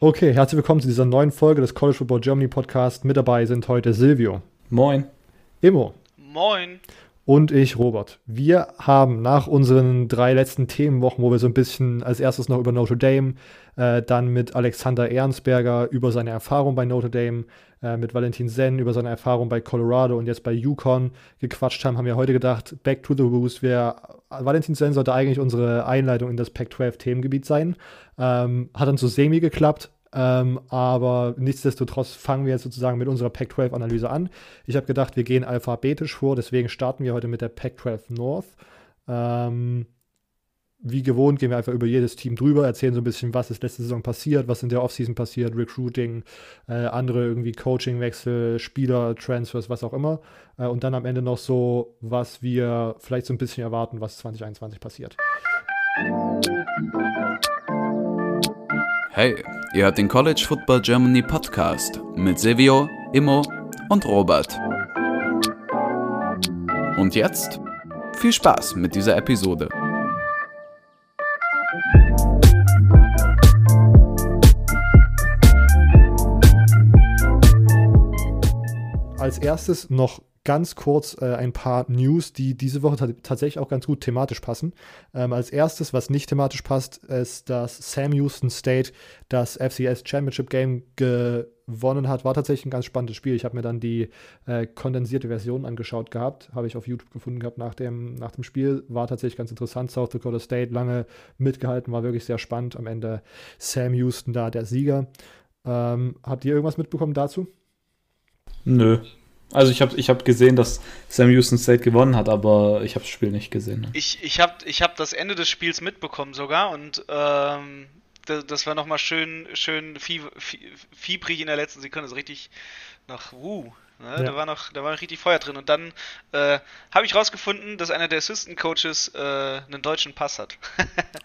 Okay, herzlich willkommen zu dieser neuen Folge des College Football Germany Podcast. Mit dabei sind heute Silvio. Moin. Immo. Moin. Und ich, Robert. Wir haben nach unseren drei letzten Themenwochen, wo wir so ein bisschen als erstes noch über Notre Dame, äh, dann mit Alexander Ernstberger über seine Erfahrung bei Notre Dame, äh, mit Valentin Sen über seine Erfahrung bei Colorado und jetzt bei Yukon gequatscht haben, haben wir heute gedacht, back to the roots. Wir, Valentin Sen sollte eigentlich unsere Einleitung in das Pac-12-Themengebiet sein. Ähm, hat dann so semi geklappt, ähm, aber nichtsdestotrotz fangen wir jetzt sozusagen mit unserer Pac-12-Analyse an. Ich habe gedacht, wir gehen alphabetisch vor, deswegen starten wir heute mit der Pac-12 North. Ähm, wie gewohnt gehen wir einfach über jedes Team drüber, erzählen so ein bisschen, was ist letzte Saison passiert, was in der Offseason passiert, Recruiting, äh, andere irgendwie Coachingwechsel, Spieler, Transfers, was auch immer. Äh, und dann am Ende noch so, was wir vielleicht so ein bisschen erwarten, was 2021 passiert. Hey, ihr hört den College Football Germany Podcast mit Silvio, Immo und Robert. Und jetzt viel Spaß mit dieser Episode. Als erstes noch ganz kurz äh, ein paar News, die diese Woche tatsächlich auch ganz gut thematisch passen. Ähm, als erstes, was nicht thematisch passt, ist, dass Sam Houston State das FCS Championship Game gewonnen hat. War tatsächlich ein ganz spannendes Spiel. Ich habe mir dann die äh, kondensierte Version angeschaut gehabt, habe ich auf YouTube gefunden gehabt nach dem, nach dem Spiel. War tatsächlich ganz interessant. South Dakota State lange mitgehalten, war wirklich sehr spannend. Am Ende Sam Houston da der Sieger. Ähm, habt ihr irgendwas mitbekommen dazu? Nö. Also ich habe ich hab gesehen, dass Sam Houston State gewonnen hat, aber ich habe das Spiel nicht gesehen. Ne? Ich, ich habe ich hab das Ende des Spiels mitbekommen sogar und ähm, das, das war nochmal schön, schön fiebrig in der letzten Sekunde, so richtig nach Wuh. Ne? Ja. Da war noch, da war noch richtig Feuer drin. Und dann äh, habe ich rausgefunden, dass einer der Assistant Coaches äh, einen deutschen Pass hat.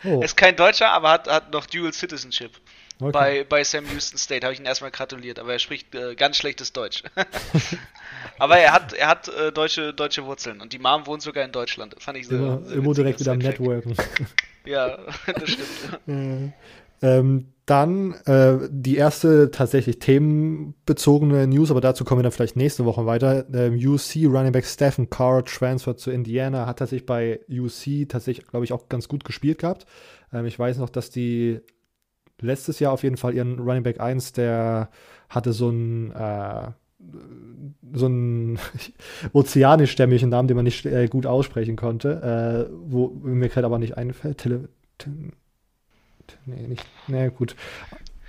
oh. Er ist kein Deutscher, aber hat, hat noch Dual Citizenship. Okay. Bei, bei Sam Houston State habe ich ihn erstmal gratuliert, aber er spricht äh, ganz schlechtes Deutsch. aber er hat, er hat äh, deutsche, deutsche Wurzeln und die Mom wohnt sogar in Deutschland. Fand ich so. Immer, sehr immer direkt wieder am Networken. ja, das stimmt. ähm, dann äh, die erste tatsächlich themenbezogene News, aber dazu kommen wir dann vielleicht nächste Woche weiter. Ähm, UC Running Back Stephen Carr transfer zu Indiana, hat tatsächlich bei UC tatsächlich, glaube ich, auch ganz gut gespielt gehabt. Ähm, ich weiß noch, dass die letztes Jahr auf jeden Fall ihren Running Back 1, der hatte so einen äh, so einen ozeanischstämmigen Namen, den man nicht äh, gut aussprechen konnte, äh, wo mir gerade aber nicht einfällt. Tele, nee, nicht, nee, gut.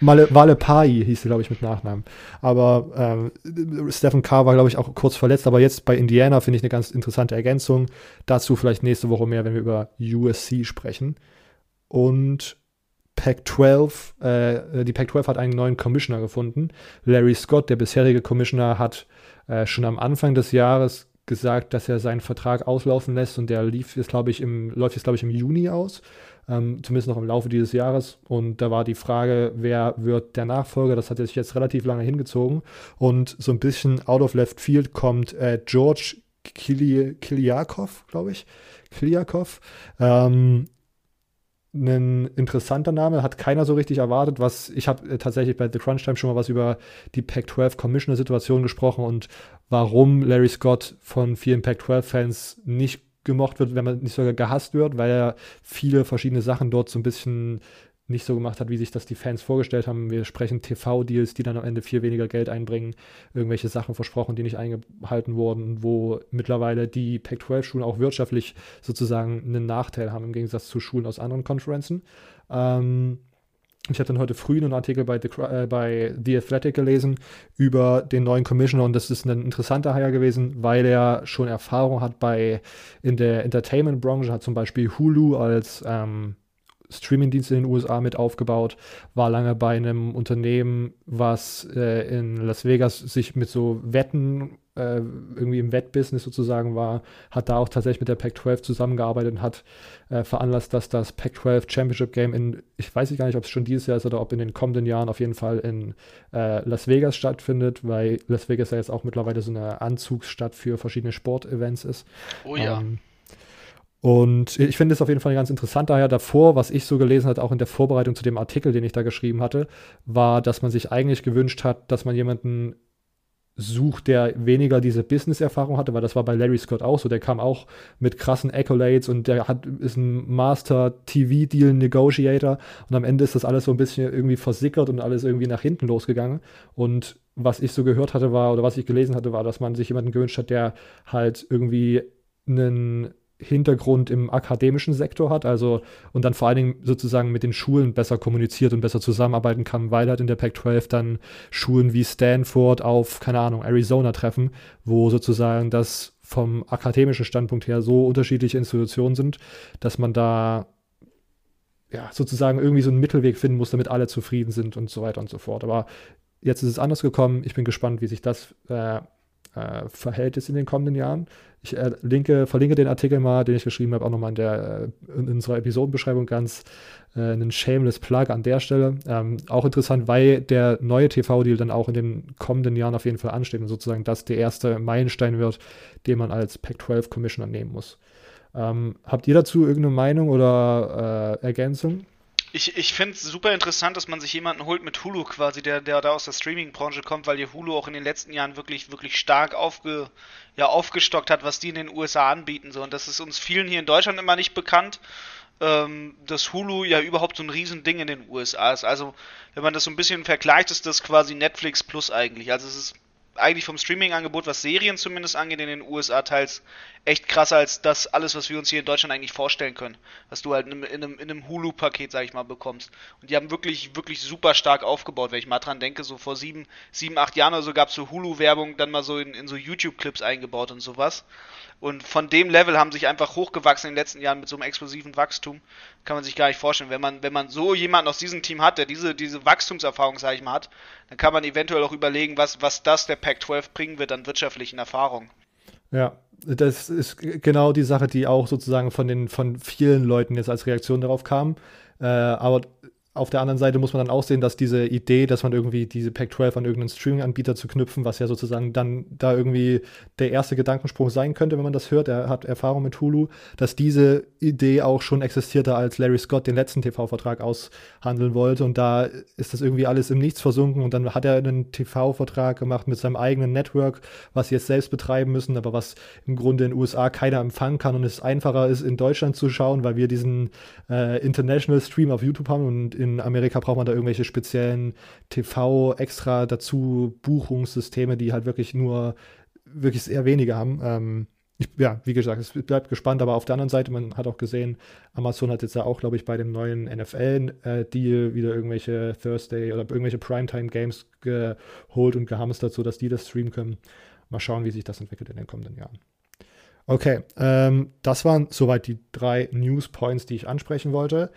Male, Wale Pai hieß er, glaube ich, mit Nachnamen. Aber ähm, Stephen Carr war, glaube ich, auch kurz verletzt. Aber jetzt bei Indiana finde ich eine ganz interessante Ergänzung. Dazu vielleicht nächste Woche mehr, wenn wir über USC sprechen. Und Pac-12, äh, die Pac-12 hat einen neuen Commissioner gefunden. Larry Scott, der bisherige Commissioner, hat äh, schon am Anfang des Jahres gesagt, dass er seinen Vertrag auslaufen lässt und der lief jetzt, glaube ich, im, läuft jetzt, glaube ich, im Juni aus. Ähm, zumindest noch im Laufe dieses Jahres. Und da war die Frage, wer wird der Nachfolger? Das hat sich jetzt relativ lange hingezogen. Und so ein bisschen out of left field kommt äh, George Kiliakov, glaube ich. Kiliakov. Ähm, ein interessanter Name, hat keiner so richtig erwartet. Was ich habe äh, tatsächlich bei The Crunch Time schon mal was über die Pac-12 Commissioner Situation gesprochen und warum Larry Scott von vielen Pac-12 Fans nicht gemocht wird, wenn man nicht sogar gehasst wird, weil er viele verschiedene Sachen dort so ein bisschen nicht so gemacht hat, wie sich das die Fans vorgestellt haben. Wir sprechen TV-Deals, die dann am Ende viel weniger Geld einbringen, irgendwelche Sachen versprochen, die nicht eingehalten wurden, wo mittlerweile die Pac-12-Schulen auch wirtschaftlich sozusagen einen Nachteil haben im Gegensatz zu Schulen aus anderen Konferenzen. Ähm, ich habe dann heute früh einen Artikel bei The, äh, bei The Athletic gelesen über den neuen Commissioner und das ist ein interessanter Hire gewesen, weil er schon Erfahrung hat bei in der Entertainment-Branche, hat zum Beispiel Hulu als ähm, Streamingdienst in den USA mit aufgebaut, war lange bei einem Unternehmen, was äh, in Las Vegas sich mit so Wetten äh, irgendwie im Wettbusiness sozusagen war, hat da auch tatsächlich mit der Pac-12 zusammengearbeitet und hat äh, veranlasst, dass das Pac-12 Championship Game in, ich weiß gar nicht, ob es schon dieses Jahr ist oder ob in den kommenden Jahren auf jeden Fall in äh, Las Vegas stattfindet, weil Las Vegas ja jetzt auch mittlerweile so eine Anzugsstadt für verschiedene Sportevents ist. Oh ja. Ähm, Und ich finde es auf jeden Fall ganz interessant. Daher davor, was ich so gelesen hatte, auch in der Vorbereitung zu dem Artikel, den ich da geschrieben hatte, war, dass man sich eigentlich gewünscht hat, dass man jemanden sucht, der weniger diese Business-Erfahrung hatte, weil das war bei Larry Scott auch so. Der kam auch mit krassen Accolades und der hat, ist ein Master-TV-Deal-Negotiator und am Ende ist das alles so ein bisschen irgendwie versickert und alles irgendwie nach hinten losgegangen. Und was ich so gehört hatte, war, oder was ich gelesen hatte, war, dass man sich jemanden gewünscht hat, der halt irgendwie einen Hintergrund im akademischen Sektor hat, also und dann vor allen Dingen sozusagen mit den Schulen besser kommuniziert und besser zusammenarbeiten kann, weil halt in der Pac-12 dann Schulen wie Stanford auf, keine Ahnung, Arizona treffen, wo sozusagen das vom akademischen Standpunkt her so unterschiedliche Institutionen sind, dass man da ja sozusagen irgendwie so einen Mittelweg finden muss, damit alle zufrieden sind und so weiter und so fort. Aber jetzt ist es anders gekommen. Ich bin gespannt, wie sich das äh, äh, verhält es in den kommenden Jahren. Ich äh, linke, verlinke den Artikel mal, den ich geschrieben habe, auch nochmal in, äh, in unserer Episodenbeschreibung ganz äh, einen shameless Plug an der Stelle. Ähm, auch interessant, weil der neue TV-Deal dann auch in den kommenden Jahren auf jeden Fall ansteht und sozusagen das der erste Meilenstein wird, den man als Pac-12 Commissioner nehmen muss. Ähm, habt ihr dazu irgendeine Meinung oder äh, Ergänzung? Ich, ich finde es super interessant, dass man sich jemanden holt mit Hulu quasi, der, der da aus der Streaming-Branche kommt, weil die Hulu auch in den letzten Jahren wirklich, wirklich stark aufge, ja, aufgestockt hat, was die in den USA anbieten. So. Und das ist uns vielen hier in Deutschland immer nicht bekannt, ähm, dass Hulu ja überhaupt so ein Riesending in den USA ist. Also, wenn man das so ein bisschen vergleicht, ist das quasi Netflix Plus eigentlich. Also es ist eigentlich vom Streaming-Angebot, was Serien zumindest angeht, in den USA teils echt krasser als das alles, was wir uns hier in Deutschland eigentlich vorstellen können. Was du halt in einem, in einem Hulu-Paket, sag ich mal, bekommst. Und die haben wirklich, wirklich super stark aufgebaut. Wenn ich mal dran denke, so vor sieben, sieben, acht Jahren oder so gab es so Hulu-Werbung dann mal so in, in so YouTube-Clips eingebaut und sowas. Und von dem Level haben sich einfach hochgewachsen in den letzten Jahren mit so einem explosiven Wachstum. Kann man sich gar nicht vorstellen. Wenn man, wenn man so jemanden aus diesem Team hat, der diese, diese Wachstumserfahrung, sage ich mal, hat, dann kann man eventuell auch überlegen, was, was das der Pac-12 bringen wird an wirtschaftlichen Erfahrungen. Ja, das ist genau die Sache, die auch sozusagen von den von vielen Leuten jetzt als Reaktion darauf kam. Äh, aber auf der anderen Seite muss man dann auch sehen, dass diese Idee, dass man irgendwie diese Pac-12 an irgendeinen Streaming-Anbieter zu knüpfen, was ja sozusagen dann da irgendwie der erste Gedankensprung sein könnte, wenn man das hört, er hat Erfahrung mit Hulu, dass diese Idee auch schon existierte, als Larry Scott den letzten TV-Vertrag aushandeln wollte. Und da ist das irgendwie alles im Nichts versunken. Und dann hat er einen TV-Vertrag gemacht mit seinem eigenen Network, was sie jetzt selbst betreiben müssen, aber was im Grunde in den USA keiner empfangen kann. Und es einfacher ist, in Deutschland zu schauen, weil wir diesen äh, International Stream auf YouTube haben und in Amerika braucht man da irgendwelche speziellen TV-extra dazu Buchungssysteme, die halt wirklich nur wirklich sehr wenige haben. Ähm, ich, ja, wie gesagt, es bleibt gespannt, aber auf der anderen Seite, man hat auch gesehen, Amazon hat jetzt ja auch, glaube ich, bei dem neuen NFL-Deal äh, wieder irgendwelche Thursday oder irgendwelche Primetime-Games geholt und gehamstert, sodass die das streamen können. Mal schauen, wie sich das entwickelt in den kommenden Jahren. Okay, ähm, das waren soweit die drei News Points, die ich ansprechen wollte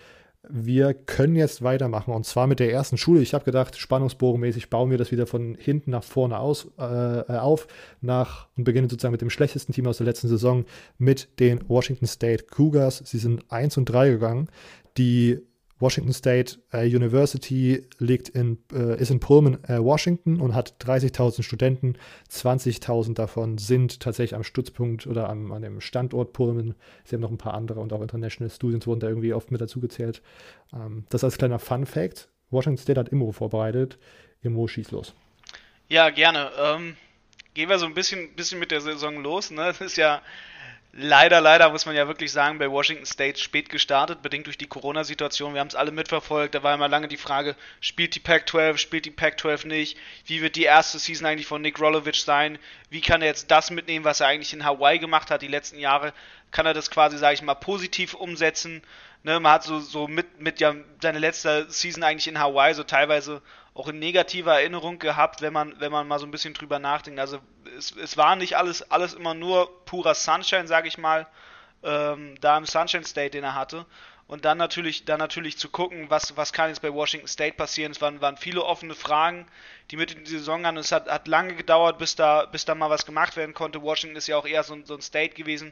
wir können jetzt weitermachen und zwar mit der ersten Schule. Ich habe gedacht, spannungsbogenmäßig bauen wir das wieder von hinten nach vorne aus, äh, äh, auf nach und beginnen sozusagen mit dem schlechtesten Team aus der letzten Saison mit den Washington State Cougars. Sie sind 1 und 3 gegangen. Die Washington State äh, University liegt in, äh, ist in Pullman, äh, Washington und hat 30.000 Studenten. 20.000 davon sind tatsächlich am Stützpunkt oder am, an dem Standort Pullman. Sie haben noch ein paar andere und auch International Students wurden da irgendwie oft mit dazu gezählt. Ähm, das als kleiner Fun Fact. Washington State hat Immo vorbereitet. Immo schießt los. Ja, gerne. Ähm, gehen wir so ein bisschen, bisschen mit der Saison los. Ne? Das ist ja leider, leider muss man ja wirklich sagen, bei Washington State spät gestartet, bedingt durch die Corona-Situation. Wir haben es alle mitverfolgt. Da war immer lange die Frage, spielt die Pac-12, spielt die Pac-12 nicht? Wie wird die erste Season eigentlich von Nick Rolovich sein? Wie kann er jetzt das mitnehmen, was er eigentlich in Hawaii gemacht hat die letzten Jahre? Kann er das quasi, sage ich mal, positiv umsetzen? Ne, man hat so, so mit, mit ja seine letzte Season eigentlich in Hawaii so teilweise auch in negativer Erinnerung gehabt, wenn man, wenn man mal so ein bisschen drüber nachdenkt. Also es, es war nicht alles, alles immer nur purer Sunshine, sag ich mal, ähm, da im Sunshine State, den er hatte. Und dann natürlich, dann natürlich zu gucken, was, was kann jetzt bei Washington State passieren. Es waren, waren viele offene Fragen, die mit in die Saison an. Es hat, hat lange gedauert, bis da, bis da mal was gemacht werden konnte. Washington ist ja auch eher so, so ein State gewesen,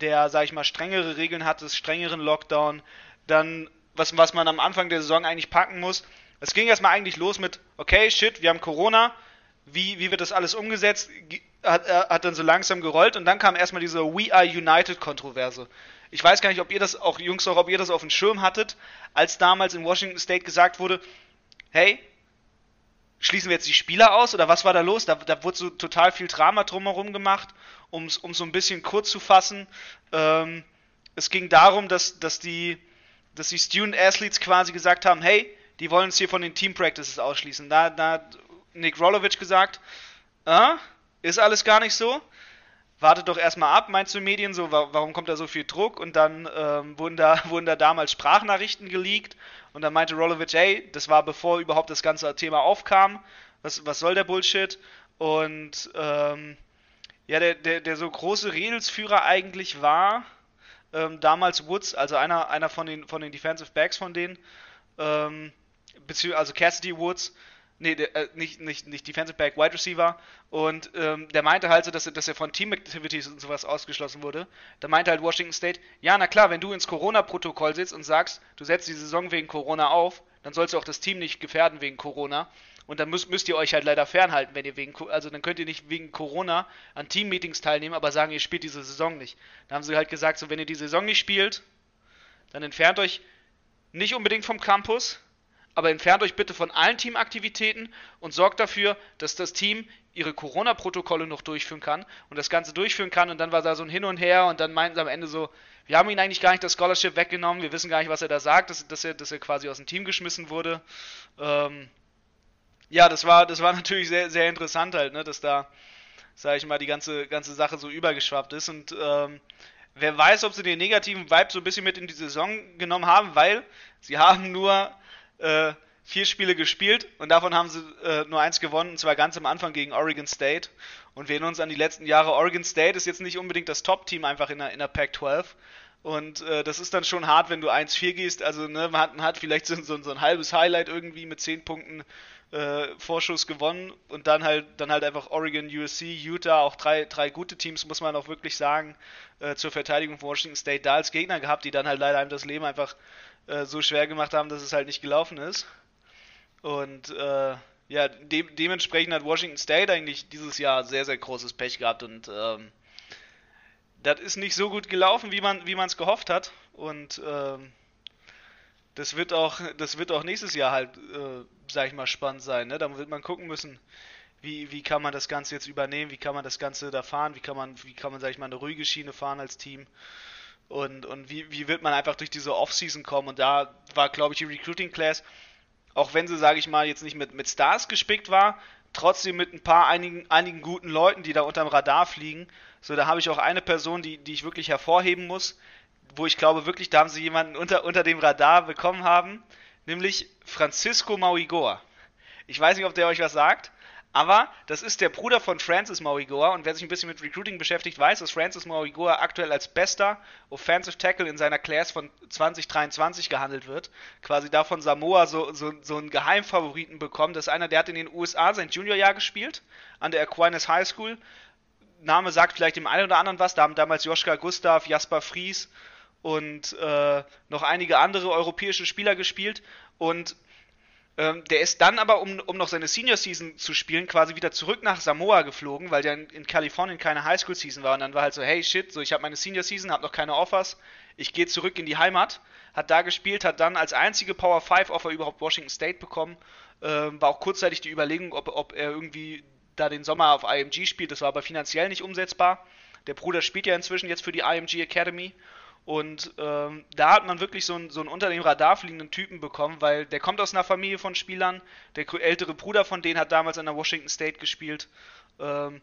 der, sag ich mal, strengere Regeln hatte, strengeren Lockdown. Dann, was, was man am Anfang der Saison eigentlich packen muss, es ging erstmal eigentlich los mit, okay, shit, wir haben Corona, wie, wie wird das alles umgesetzt? Hat, hat dann so langsam gerollt und dann kam erstmal diese We Are United Kontroverse. Ich weiß gar nicht, ob ihr das, auch Jungs, auch ob ihr das auf dem Schirm hattet, als damals in Washington State gesagt wurde, hey, schließen wir jetzt die Spieler aus oder was war da los? Da, da wurde so total viel Drama drumherum gemacht, um es so ein bisschen kurz zu fassen. Ähm, es ging darum, dass, dass, die, dass die Student Athletes quasi gesagt haben, hey, die wollen uns hier von den Team Practices ausschließen. Da, da hat Nick Rolovic gesagt, ah, ist alles gar nicht so. Wartet doch erstmal ab, meinst du Medien, so, warum kommt da so viel Druck? Und dann ähm, wurden, da, wurden da damals Sprachnachrichten geleakt und dann meinte Rolovic, ey, das war bevor überhaupt das ganze Thema aufkam. Was, was soll der Bullshit? Und ähm, ja, der, der, der so große Redelsführer eigentlich war, ähm, damals Woods, also einer, einer von, den, von den Defensive Backs von denen, ähm, also Cassidy Woods, nee, äh, nicht, nicht, nicht Defensive Back, Wide Receiver. Und ähm, der meinte halt so, dass, er, dass er von Team Activities und sowas ausgeschlossen wurde. Da meinte halt Washington State, ja, na klar, wenn du ins Corona-Protokoll sitzt und sagst, du setzt die Saison wegen Corona auf, dann sollst du auch das Team nicht gefährden wegen Corona. Und dann müsst, müsst ihr euch halt leider fernhalten, wenn ihr wegen, also dann könnt ihr nicht wegen Corona an Team-Meetings teilnehmen, aber sagen, ihr spielt diese Saison nicht. Da haben sie halt gesagt, so wenn ihr die Saison nicht spielt, dann entfernt euch nicht unbedingt vom Campus, aber entfernt euch bitte von allen Teamaktivitäten und sorgt dafür, dass das Team ihre Corona-Protokolle noch durchführen kann und das Ganze durchführen kann. Und dann war da so ein Hin und Her und dann meinten sie am Ende so, wir haben ihn eigentlich gar nicht das Scholarship weggenommen, wir wissen gar nicht, was er da sagt, dass, dass, er, dass er quasi aus dem Team geschmissen wurde. Ähm, ja, das war, das war natürlich sehr, sehr interessant halt, ne, dass da, sag ich mal, die ganze, ganze Sache so übergeschwappt ist. Und ähm, wer weiß, ob sie den negativen Vibe so ein bisschen mit in die Saison genommen haben, weil sie haben nur äh, vier Spiele gespielt und davon haben sie äh, nur eins gewonnen, und zwar ganz am Anfang gegen Oregon State. Und wir erinnern uns an die letzten Jahre. Oregon State ist jetzt nicht unbedingt das Top-Team einfach in der, in der Pac-12. Und äh, das ist dann schon hart, wenn du 1-4 gehst. Also ne, man, hat, man hat vielleicht so, so, so, ein halbes Highlight irgendwie mit 10 Punkten äh, Vorschuss gewonnen und dann halt dann halt einfach Oregon, USC, Utah, auch drei, drei gute Teams, muss man auch wirklich sagen, äh, zur Verteidigung von Washington State da als Gegner gehabt, die dann halt leider einem das Leben einfach äh, so schwer gemacht haben, dass es halt nicht gelaufen ist. Und äh, ja, de dementsprechend hat Washington State eigentlich dieses Jahr sehr, sehr großes Pech gehabt und ähm, das ist nicht so gut gelaufen, wie man es gehofft hat. Und ähm, das wird auch, das wird auch nächstes Jahr halt, äh, sag ich mal, spannend sein. Ne? Da wird man gucken müssen, wie, wie kann man das Ganze jetzt übernehmen, wie kann man das Ganze da fahren, wie kann man, wie kann man, sag ich mal, eine ruhige Schiene fahren als Team. Und, und wie, wie wird man einfach durch diese Offseason kommen? Und da war, glaube ich, die Recruiting Class, auch wenn sie, sage ich mal, jetzt nicht mit, mit Stars gespickt war, trotzdem mit ein paar einigen, einigen guten Leuten, die da unterm Radar fliegen. So, da habe ich auch eine Person, die, die ich wirklich hervorheben muss, wo ich glaube wirklich, da haben sie jemanden unter, unter dem Radar bekommen haben, nämlich Francisco Mauigoa. Ich weiß nicht, ob der euch was sagt. Aber das ist der Bruder von Francis Mauigoa und wer sich ein bisschen mit Recruiting beschäftigt, weiß, dass Francis Mauigoa aktuell als bester Offensive Tackle in seiner Class von 2023 gehandelt wird. Quasi davon Samoa so, so, so einen Geheimfavoriten bekommen. Das ist einer, der hat in den USA sein Juniorjahr gespielt, an der Aquinas High School. Name sagt vielleicht dem einen oder anderen was. Da haben damals Joschka Gustav, Jasper Fries und äh, noch einige andere europäische Spieler gespielt. Und ähm, der ist dann aber, um, um noch seine Senior Season zu spielen, quasi wieder zurück nach Samoa geflogen, weil der in, in Kalifornien keine Highschool Season war. Und dann war halt so, hey shit, so ich habe meine Senior Season, habe noch keine Offers, ich gehe zurück in die Heimat. Hat da gespielt, hat dann als einzige Power 5 Offer überhaupt Washington State bekommen. Ähm, war auch kurzzeitig die Überlegung, ob, ob er irgendwie da den Sommer auf IMG spielt. Das war aber finanziell nicht umsetzbar. Der Bruder spielt ja inzwischen jetzt für die IMG Academy und ähm, da hat man wirklich so einen, so einen unter dem Radar fliegenden Typen bekommen, weil der kommt aus einer Familie von Spielern. Der ältere Bruder von denen hat damals an der Washington State gespielt. Ähm,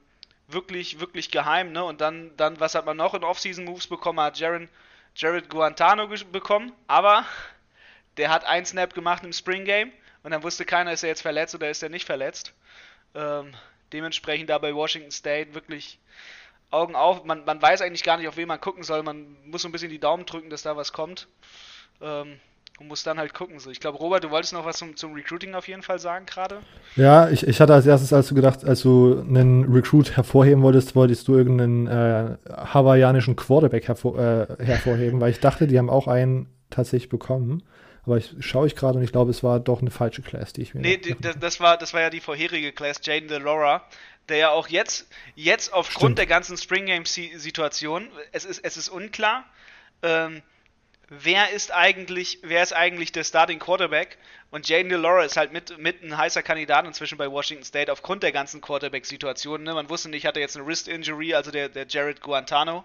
wirklich, wirklich geheim, ne? Und dann, dann, was hat man noch in Off-Season-Moves bekommen? Hat Jared, Jared Guantano bekommen, aber der hat einen Snap gemacht im Spring Game und dann wusste keiner, ist er jetzt verletzt oder ist er nicht verletzt. Ähm, dementsprechend da bei Washington State wirklich Augen auf. Man, man weiß eigentlich gar nicht, auf wen man gucken soll. Man muss so ein bisschen die Daumen drücken, dass da was kommt. Ähm, und muss dann halt gucken. So. Ich glaube, Robert, du wolltest noch was zum, zum Recruiting auf jeden Fall sagen gerade? Ja, ich, ich hatte als erstes, als du gedacht, als du einen Recruit hervorheben wolltest, wolltest du irgendeinen äh, hawaiianischen Quarterback hervor, äh, hervorheben, weil ich dachte, die haben auch einen tatsächlich bekommen. Aber ich schaue ich gerade und ich glaube, es war doch eine falsche Class, die ich mir. Nee, die, das, war, das war ja die vorherige Class, Jaden DeLora der ja auch jetzt, jetzt aufgrund Stimmt. der ganzen Spring Game Situation, es ist, es ist unklar, ähm, wer ist eigentlich, wer ist eigentlich der Starting Quarterback? Und Jaden DeLora ist halt mit, mit ein heißer Kandidat inzwischen bei Washington State aufgrund der ganzen Quarterback-Situation. Ne? Man wusste nicht, hat er jetzt eine Wrist-Injury, also der, der Jared Guantano.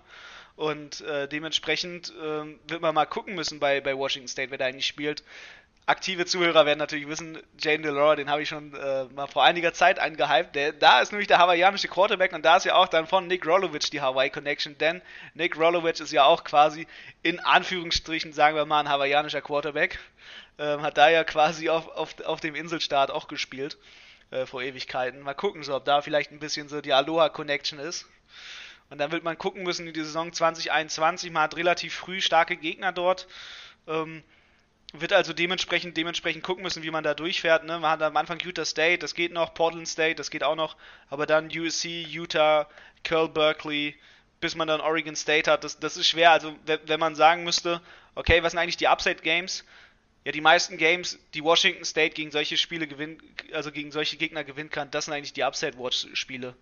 Und äh, dementsprechend äh, wird man mal gucken müssen bei, bei Washington State, wer da eigentlich spielt aktive Zuhörer werden natürlich wissen, Jane Delora, den habe ich schon äh, mal vor einiger Zeit eingehypt. Der, da ist nämlich der hawaiianische Quarterback und da ist ja auch dann von Nick Rolovich die Hawaii Connection, denn Nick Rolovich ist ja auch quasi in Anführungsstrichen, sagen wir mal, ein hawaiianischer Quarterback. Ähm, hat da ja quasi auf, auf, auf dem Inselstaat auch gespielt äh, vor Ewigkeiten. Mal gucken, so, ob da vielleicht ein bisschen so die Aloha Connection ist. Und dann wird man gucken müssen, in die Saison 2021. Man hat relativ früh starke Gegner dort. Ähm, wird also dementsprechend, dementsprechend gucken müssen, wie man da durchfährt. Ne? Man hat am Anfang Utah State, das geht noch, Portland State, das geht auch noch, aber dann USC, Utah, Curl Berkeley, bis man dann Oregon State hat, das, das ist schwer. Also wenn man sagen müsste, okay, was sind eigentlich die Upside Games? Ja, die meisten Games, die Washington State gegen solche Spiele gewinnt, also gegen solche Gegner gewinnen kann, das sind eigentlich die Upside Watch Spiele.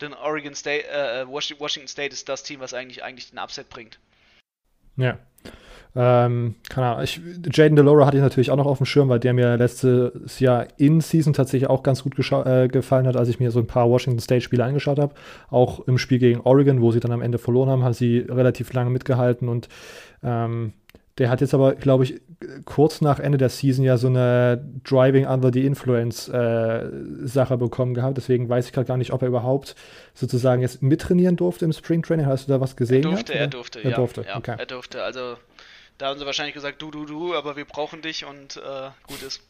Denn Oregon State, äh, Washington State ist das Team, was eigentlich eigentlich den Upset bringt. Ja. Ähm, keine Ahnung. Ich, Jaden Delora hatte ich natürlich auch noch auf dem Schirm, weil der mir letztes Jahr in Season tatsächlich auch ganz gut äh, gefallen hat, als ich mir so ein paar Washington State Spiele angeschaut habe. Auch im Spiel gegen Oregon, wo sie dann am Ende verloren haben, haben sie relativ lange mitgehalten und ähm, der hat jetzt aber, glaube ich, kurz nach Ende der Season ja so eine Driving Under the Influence äh, Sache bekommen gehabt. Deswegen weiß ich gerade gar nicht, ob er überhaupt sozusagen jetzt mittrainieren durfte im Spring Training. Hast du da was gesehen? Er durfte, gehabt, er durfte, er ja. durfte. Ja, okay. Er durfte. Also da haben sie wahrscheinlich gesagt, du, du, du, aber wir brauchen dich und äh, gut ist.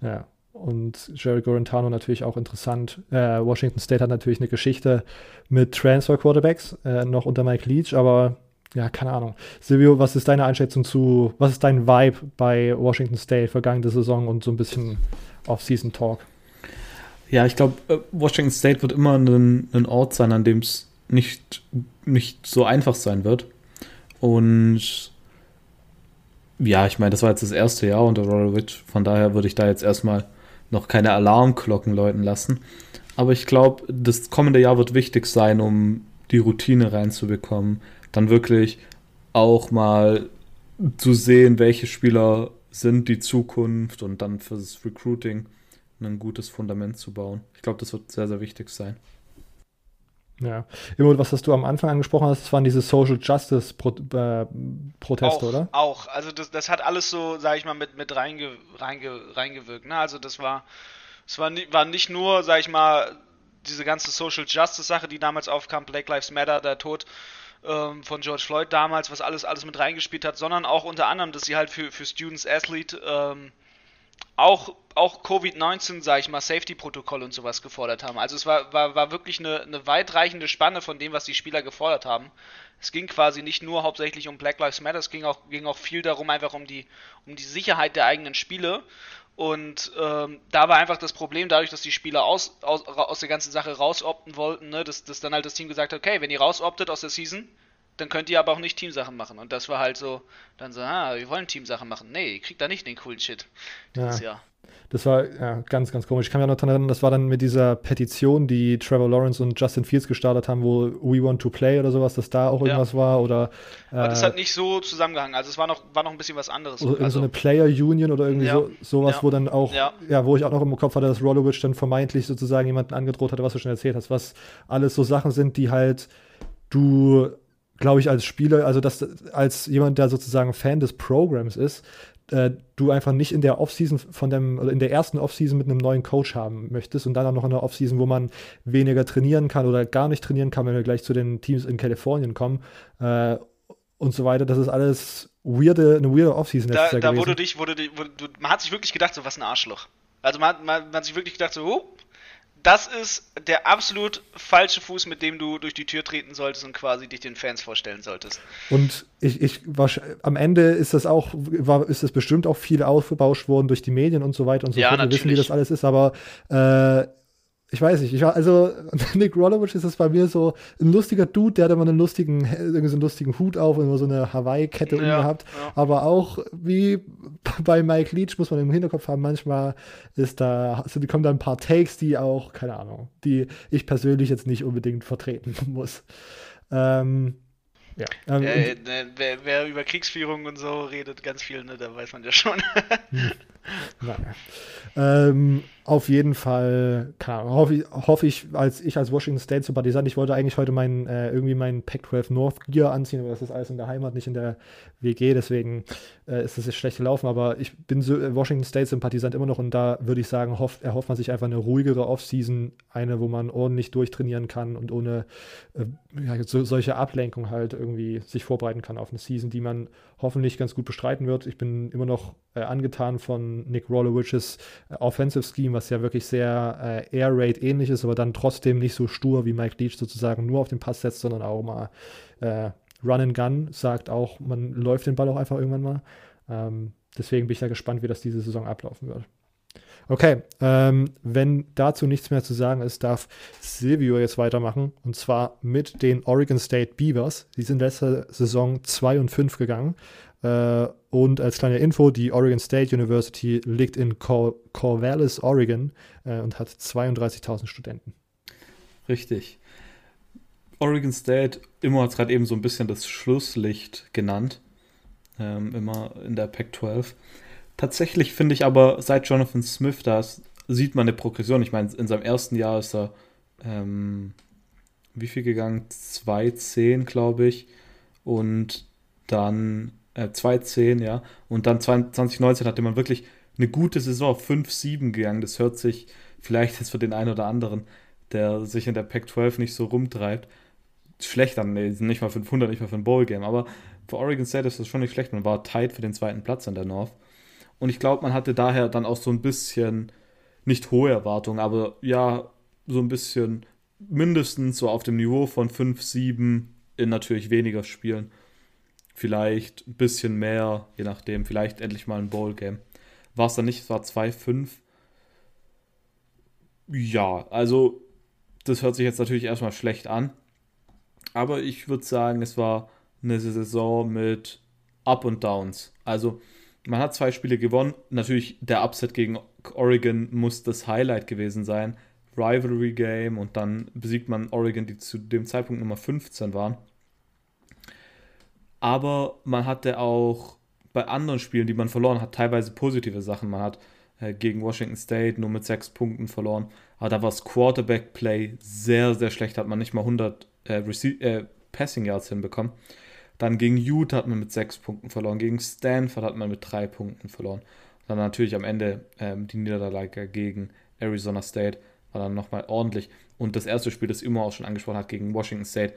Ja. Und Jerry Gorentano natürlich auch interessant. Äh, Washington State hat natürlich eine Geschichte mit Transfer Quarterbacks, äh, noch unter Mike Leach, aber ja, keine Ahnung. Silvio, was ist deine Einschätzung zu, was ist dein Vibe bei Washington State vergangene Saison und so ein bisschen Off-Season-Talk? Ja, ich glaube, äh, Washington State wird immer ein, ein Ort sein, an dem es nicht, nicht so einfach sein wird. Und ja, ich meine, das war jetzt das erste Jahr unter Rolovich, von daher würde ich da jetzt erstmal noch keine Alarmglocken läuten lassen. Aber ich glaube, das kommende Jahr wird wichtig sein, um die Routine reinzubekommen, dann wirklich auch mal zu sehen, welche Spieler sind die Zukunft und dann für das Recruiting ein gutes Fundament zu bauen. Ich glaube, das wird sehr, sehr wichtig sein. Ja. Immer, was hast du am Anfang angesprochen hast, das waren diese Social Justice Pro äh, Proteste, auch, oder? Auch. Also das, das hat alles so, sag ich mal, mit, mit reinge, reinge, reingewirkt. Ne? Also das war, es war, war nicht nur, sag ich mal, diese ganze Social Justice Sache, die damals aufkam, Black Lives Matter, der Tod ähm, von George Floyd damals, was alles, alles mit reingespielt hat, sondern auch unter anderem, dass sie halt für, für Students Athlete ähm, auch, auch Covid-19, sage ich mal, Safety-Protokoll und sowas gefordert haben. Also es war, war, war wirklich eine, eine weitreichende Spanne von dem, was die Spieler gefordert haben. Es ging quasi nicht nur hauptsächlich um Black Lives Matter, es ging auch, ging auch viel darum, einfach um die, um die Sicherheit der eigenen Spiele. Und ähm, da war einfach das Problem, dadurch, dass die Spieler aus, aus, aus der ganzen Sache rausopten wollten, ne, dass, dass dann halt das Team gesagt hat, okay, wenn ihr rausoptet aus der Season, dann könnt ihr aber auch nicht Teamsachen machen. Und das war halt so, dann so, ah, wir wollen Teamsachen machen. Nee, ihr kriegt da nicht den coolen Shit dieses ja. Jahr. Das war ja, ganz, ganz komisch. Ich kann mich auch noch daran erinnern, das war dann mit dieser Petition, die Trevor Lawrence und Justin Fields gestartet haben, wo We Want to Play oder sowas, dass da auch irgendwas ja. war. Oder, äh, Aber das hat nicht so zusammengehangen. Also es war noch, war noch ein bisschen was anderes. Oder also so eine Player Union oder irgendwie ja. so, sowas, wo dann auch, ja. wo ich auch noch im Kopf hatte, dass Rollovich dann vermeintlich sozusagen jemanden angedroht hatte, was du schon erzählt hast, was alles so Sachen sind, die halt du glaube ich, als Spieler, also dass als jemand, der sozusagen Fan des Programms ist, äh, du einfach nicht in der Offseason von dem, oder in der ersten Offseason mit einem neuen Coach haben möchtest und dann auch noch in der Offseason, wo man weniger trainieren kann oder gar nicht trainieren kann, wenn wir gleich zu den Teams in Kalifornien kommen äh, und so weiter. Das ist alles weirde, eine weirde Offseason. Da, da wurde dich, wurde, wurde, man hat sich wirklich gedacht, so was ein Arschloch. Also man, man, man hat sich wirklich gedacht, so, oh, das ist der absolut falsche Fuß, mit dem du durch die Tür treten solltest und quasi dich den Fans vorstellen solltest. Und ich, ich am Ende ist das auch, war, ist das bestimmt auch viel aufgebauscht worden durch die Medien und so weiter und so ja, fort. Wir wissen, wie das alles ist, aber äh, ich weiß nicht, ich war, also Nick Rolovich ist das bei mir so ein lustiger Dude, der hat immer einen lustigen, irgendwie so einen lustigen Hut auf und immer so eine Hawaii-Kette ja, gehabt. Ja. Aber auch wie bei Mike Leach muss man im Hinterkopf haben, manchmal ist da, also kommen da ein paar Takes, die auch, keine Ahnung, die ich persönlich jetzt nicht unbedingt vertreten muss. Ähm, Ja. Ähm, äh, wer, wer, über Kriegsführung und so redet, ganz viel, ne, da weiß man ja schon. Naja. Ähm, auf jeden Fall, keine hoffe ich, hoffe ich, als ich als Washington State Sympathisant, ich wollte eigentlich heute meinen, äh, irgendwie meinen Pac-12 North Gear anziehen, aber das ist alles in der Heimat, nicht in der WG, deswegen äh, ist das jetzt schlecht gelaufen, aber ich bin so, äh, Washington State Sympathisant immer noch und da würde ich sagen, hofft, erhofft man sich einfach eine ruhigere Offseason, eine, wo man ordentlich durchtrainieren kann und ohne äh, ja, so, solche Ablenkung halt irgendwie sich vorbereiten kann auf eine Season, die man hoffentlich ganz gut bestreiten wird. Ich bin immer noch äh, angetan von Nick Rolowich's äh, Offensive Scheme, was ja wirklich sehr äh, Air Raid ähnlich ist, aber dann trotzdem nicht so stur wie Mike Leach sozusagen nur auf den Pass setzt, sondern auch mal äh, Run and Gun sagt auch, man läuft den Ball auch einfach irgendwann mal. Ähm, deswegen bin ich da gespannt, wie das diese Saison ablaufen wird. Okay, ähm, wenn dazu nichts mehr zu sagen ist, darf Silvio jetzt weitermachen. Und zwar mit den Oregon State Beavers. Die sind letzte Saison 2 und 5 gegangen. Äh, und als kleine Info, die Oregon State University liegt in Cor Corvallis, Oregon äh, und hat 32.000 Studenten. Richtig. Oregon State, immer hat es gerade eben so ein bisschen das Schlusslicht genannt. Ähm, immer in der Pac-12. Tatsächlich finde ich aber, seit Jonathan Smith da ist, sieht man eine Progression. Ich meine, in seinem ersten Jahr ist er, ähm, wie viel gegangen? 2,10, glaube ich. Und dann äh, 2-10, ja. Und dann 2019 hatte man wirklich eine gute Saison, 5-7 gegangen. Das hört sich vielleicht jetzt für den einen oder anderen, der sich in der Pac-12 nicht so rumtreibt, schlecht an. Nee, nicht mal 500, nicht mal für ein Bowl-Game. Aber für Oregon State ist das schon nicht schlecht. Man war tight für den zweiten Platz in der North. Und ich glaube, man hatte daher dann auch so ein bisschen, nicht hohe Erwartungen, aber ja, so ein bisschen mindestens so auf dem Niveau von 5-7 in natürlich weniger Spielen vielleicht ein bisschen mehr, je nachdem, vielleicht endlich mal ein Bowl-Game. War es dann nicht, es war 2-5. Ja, also das hört sich jetzt natürlich erstmal schlecht an. Aber ich würde sagen, es war eine Saison mit Up und Downs. Also man hat zwei Spiele gewonnen. Natürlich der Upset gegen Oregon muss das Highlight gewesen sein. Rivalry Game und dann besiegt man Oregon, die zu dem Zeitpunkt Nummer 15 waren aber man hatte auch bei anderen Spielen, die man verloren hat, teilweise positive Sachen. Man hat äh, gegen Washington State nur mit sechs Punkten verloren, aber da war das Quarterback-Play sehr, sehr schlecht, hat man nicht mal 100 äh, äh, Passing Yards hinbekommen. Dann gegen Utah hat man mit sechs Punkten verloren, gegen Stanford hat man mit drei Punkten verloren. Dann natürlich am Ende ähm, die Niederlage gegen Arizona State war dann nochmal ordentlich. Und das erste Spiel, das immer auch schon angesprochen hat, gegen Washington State,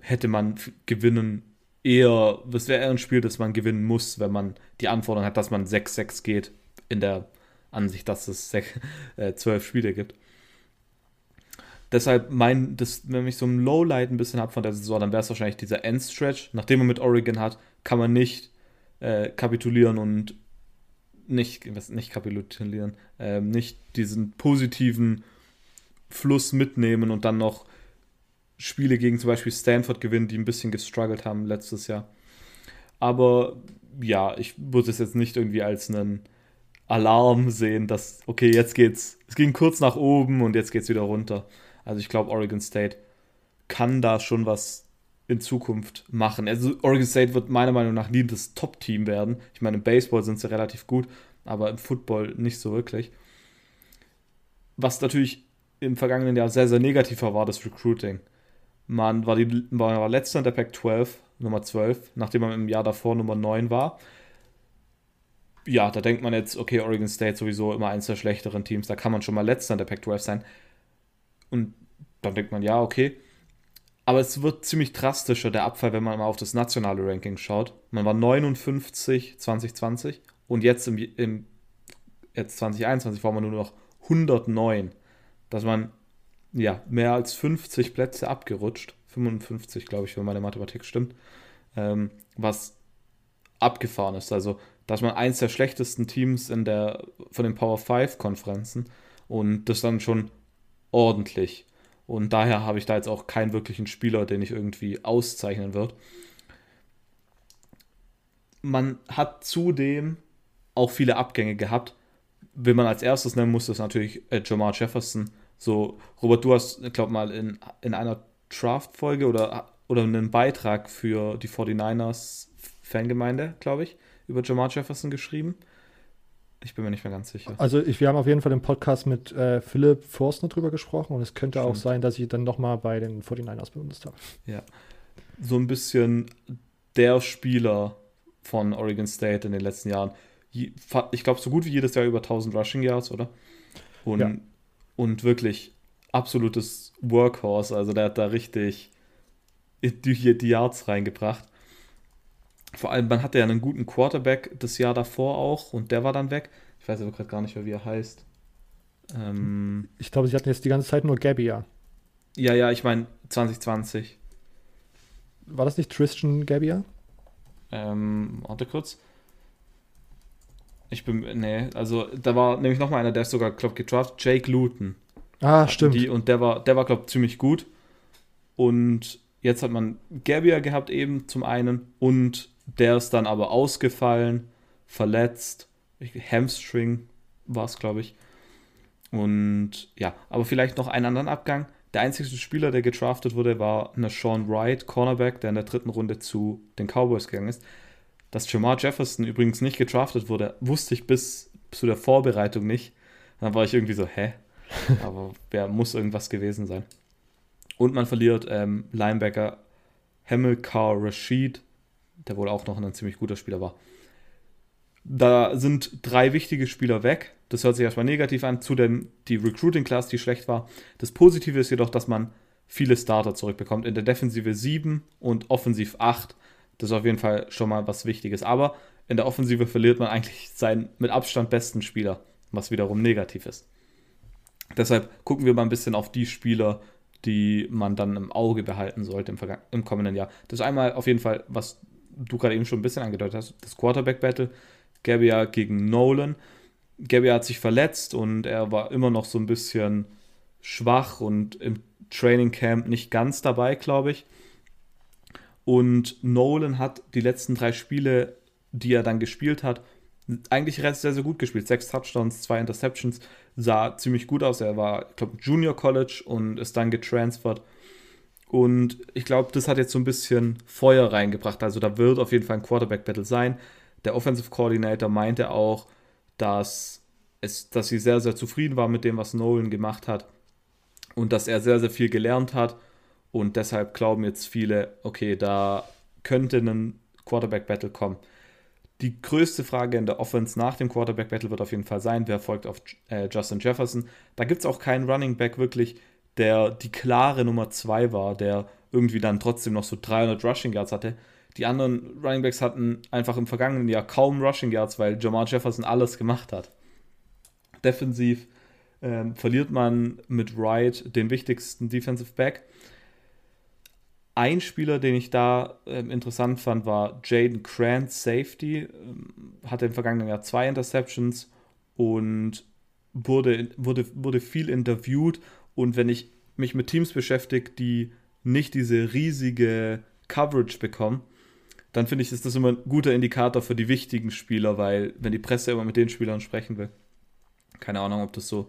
hätte man gewinnen eher, das wäre eher ein Spiel, das man gewinnen muss, wenn man die Anforderung hat, dass man 6-6 geht, in der Ansicht, dass es 6, äh, 12 Spiele gibt. Deshalb mein, das, wenn ich so ein Lowlight ein bisschen habe von der Saison, dann wäre es wahrscheinlich dieser Endstretch. Nachdem man mit Oregon hat, kann man nicht äh, kapitulieren und nicht, was, nicht kapitulieren, äh, nicht diesen positiven Fluss mitnehmen und dann noch Spiele gegen zum Beispiel Stanford gewinnen, die ein bisschen gestruggelt haben letztes Jahr. Aber ja, ich würde es jetzt nicht irgendwie als einen Alarm sehen, dass, okay, jetzt geht's, es ging kurz nach oben und jetzt geht's wieder runter. Also ich glaube, Oregon State kann da schon was in Zukunft machen. Also Oregon State wird meiner Meinung nach nie das Top-Team werden. Ich meine, im Baseball sind sie relativ gut, aber im Football nicht so wirklich. Was natürlich im vergangenen Jahr sehr, sehr negativ war, das Recruiting. Man war, die, man war letzter in der Pack 12, Nummer 12, nachdem man im Jahr davor Nummer 9 war. Ja, da denkt man jetzt, okay, Oregon State sowieso immer eins der schlechteren Teams, da kann man schon mal letzter in der Pack 12 sein. Und dann denkt man, ja, okay. Aber es wird ziemlich drastischer, der Abfall, wenn man mal auf das nationale Ranking schaut. Man war 59 2020 und jetzt im, im jetzt 2021 war man nur noch 109. Dass man ja, mehr als 50 Plätze abgerutscht. 55, glaube ich, wenn meine Mathematik stimmt. Ähm, was abgefahren ist. Also, dass man eins der schlechtesten Teams in der, von den Power 5 Konferenzen und das dann schon ordentlich. Und daher habe ich da jetzt auch keinen wirklichen Spieler, den ich irgendwie auszeichnen wird. Man hat zudem auch viele Abgänge gehabt. Wenn man als erstes nennen muss, ist natürlich äh, Jamar Jefferson, so, Robert, du hast, glaube mal in, in einer Draft-Folge oder, oder einen Beitrag für die 49ers Fangemeinde, glaube ich, über Jamar Jefferson geschrieben. Ich bin mir nicht mehr ganz sicher. Also ich, wir haben auf jeden Fall im Podcast mit äh, Philipp Forstner drüber gesprochen und es könnte Stimmt. auch sein, dass ich dann nochmal bei den 49ers benutzt habe. Ja. So ein bisschen der Spieler von Oregon State in den letzten Jahren. Ich glaube, so gut wie jedes Jahr über 1000 Rushing Yards, oder? Und, ja. und wirklich absolutes Workhorse. Also der hat da richtig die, die Yards reingebracht. Vor allem, man hatte ja einen guten Quarterback das Jahr davor auch und der war dann weg. Ich weiß aber gerade gar nicht mehr, wie er heißt. Ähm, ich glaube, sie hatten jetzt die ganze Zeit nur Gabbia. Ja, ja, ich meine 2020. War das nicht Tristan Gabbia? Ähm, warte kurz. Ich bin, nee, also da war nämlich nochmal einer, der ist sogar, glaube ich, gedraft, Jake Luton. Ah, stimmt. Die, und der war, der war, glaube ich, ziemlich gut. Und jetzt hat man Gabbia gehabt eben zum einen und der ist dann aber ausgefallen, verletzt. Hamstring war es, glaube ich. Und ja, aber vielleicht noch einen anderen Abgang. Der einzige Spieler, der gedraftet wurde, war eine Sean Wright, Cornerback, der in der dritten Runde zu den Cowboys gegangen ist. Dass Jamar Jefferson übrigens nicht gedraftet wurde, wusste ich bis zu der Vorbereitung nicht. Dann war ich irgendwie so, hä? Aber wer muss irgendwas gewesen sein? Und man verliert ähm, Linebacker Hamilcar Rashid, der wohl auch noch ein ziemlich guter Spieler war. Da sind drei wichtige Spieler weg. Das hört sich erstmal negativ an. Zudem die Recruiting Class, die schlecht war. Das Positive ist jedoch, dass man viele Starter zurückbekommt. In der Defensive 7 und Offensiv 8. Das ist auf jeden Fall schon mal was Wichtiges. Aber in der Offensive verliert man eigentlich seinen mit Abstand besten Spieler, was wiederum negativ ist. Deshalb gucken wir mal ein bisschen auf die Spieler, die man dann im Auge behalten sollte im, im kommenden Jahr. Das ist einmal auf jeden Fall, was du gerade eben schon ein bisschen angedeutet hast, das Quarterback-Battle. Gabbia gegen Nolan. Gabbia hat sich verletzt und er war immer noch so ein bisschen schwach und im Training Camp nicht ganz dabei, glaube ich. Und Nolan hat die letzten drei Spiele, die er dann gespielt hat, eigentlich sehr, sehr gut gespielt. Sechs Touchdowns, zwei Interceptions, sah ziemlich gut aus. Er war, ich glaube, Junior College und ist dann getransfert. Und ich glaube, das hat jetzt so ein bisschen Feuer reingebracht. Also da wird auf jeden Fall ein Quarterback-Battle sein. Der Offensive Coordinator meinte auch, dass, es, dass sie sehr, sehr zufrieden war mit dem, was Nolan gemacht hat. Und dass er sehr, sehr viel gelernt hat. Und deshalb glauben jetzt viele, okay, da könnte ein Quarterback-Battle kommen. Die größte Frage in der Offense nach dem Quarterback-Battle wird auf jeden Fall sein, wer folgt auf äh, Justin Jefferson. Da gibt es auch keinen Running Back wirklich, der die klare Nummer 2 war, der irgendwie dann trotzdem noch so 300 Rushing Yards hatte. Die anderen Running Backs hatten einfach im vergangenen Jahr kaum Rushing Yards, weil Jamar Jefferson alles gemacht hat. Defensiv ähm, verliert man mit Wright den wichtigsten Defensive Back. Ein Spieler, den ich da ähm, interessant fand, war Jaden Krantz, Safety. Ähm, hatte im vergangenen Jahr zwei Interceptions und wurde, wurde, wurde viel interviewt. Und wenn ich mich mit Teams beschäftige, die nicht diese riesige Coverage bekommen, dann finde ich, ist das immer ein guter Indikator für die wichtigen Spieler, weil wenn die Presse immer mit den Spielern sprechen will, keine Ahnung, ob das so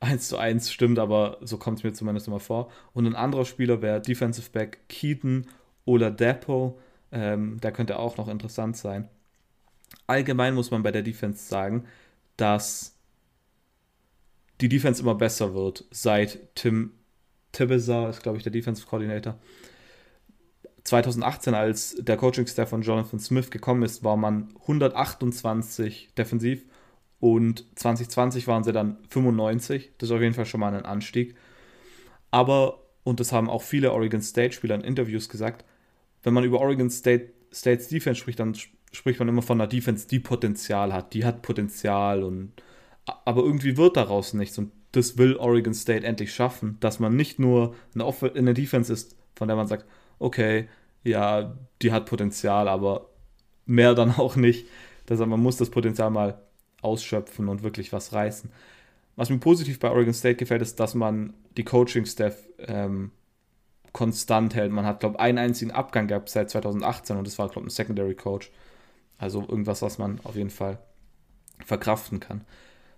eins zu eins stimmt, aber so kommt es mir zumindest immer vor. Und ein anderer Spieler wäre Defensive Back Keaton oder Depot. Ähm, der könnte auch noch interessant sein. Allgemein muss man bei der Defense sagen, dass die Defense immer besser wird, seit Tim Tibesa ist, glaube ich, der Defensive Coordinator. 2018, als der Coaching-Staff von Jonathan Smith gekommen ist, war man 128 defensiv und 2020 waren sie dann 95. Das ist auf jeden Fall schon mal ein Anstieg. Aber, und das haben auch viele Oregon State-Spieler in Interviews gesagt, wenn man über Oregon State, States Defense spricht, dann spricht man immer von einer Defense, die Potenzial hat. Die hat Potenzial und aber irgendwie wird daraus nichts. Und das will Oregon State endlich schaffen, dass man nicht nur eine, Off eine Defense ist, von der man sagt, okay, ja, die hat Potenzial, aber mehr dann auch nicht. Deshalb man muss das Potenzial mal ausschöpfen und wirklich was reißen. Was mir positiv bei Oregon State gefällt, ist, dass man die Coaching-Staff ähm, konstant hält. Man hat, glaube ich, einen einzigen Abgang gehabt seit 2018 und das war, glaube ich, ein Secondary Coach. Also irgendwas, was man auf jeden Fall verkraften kann.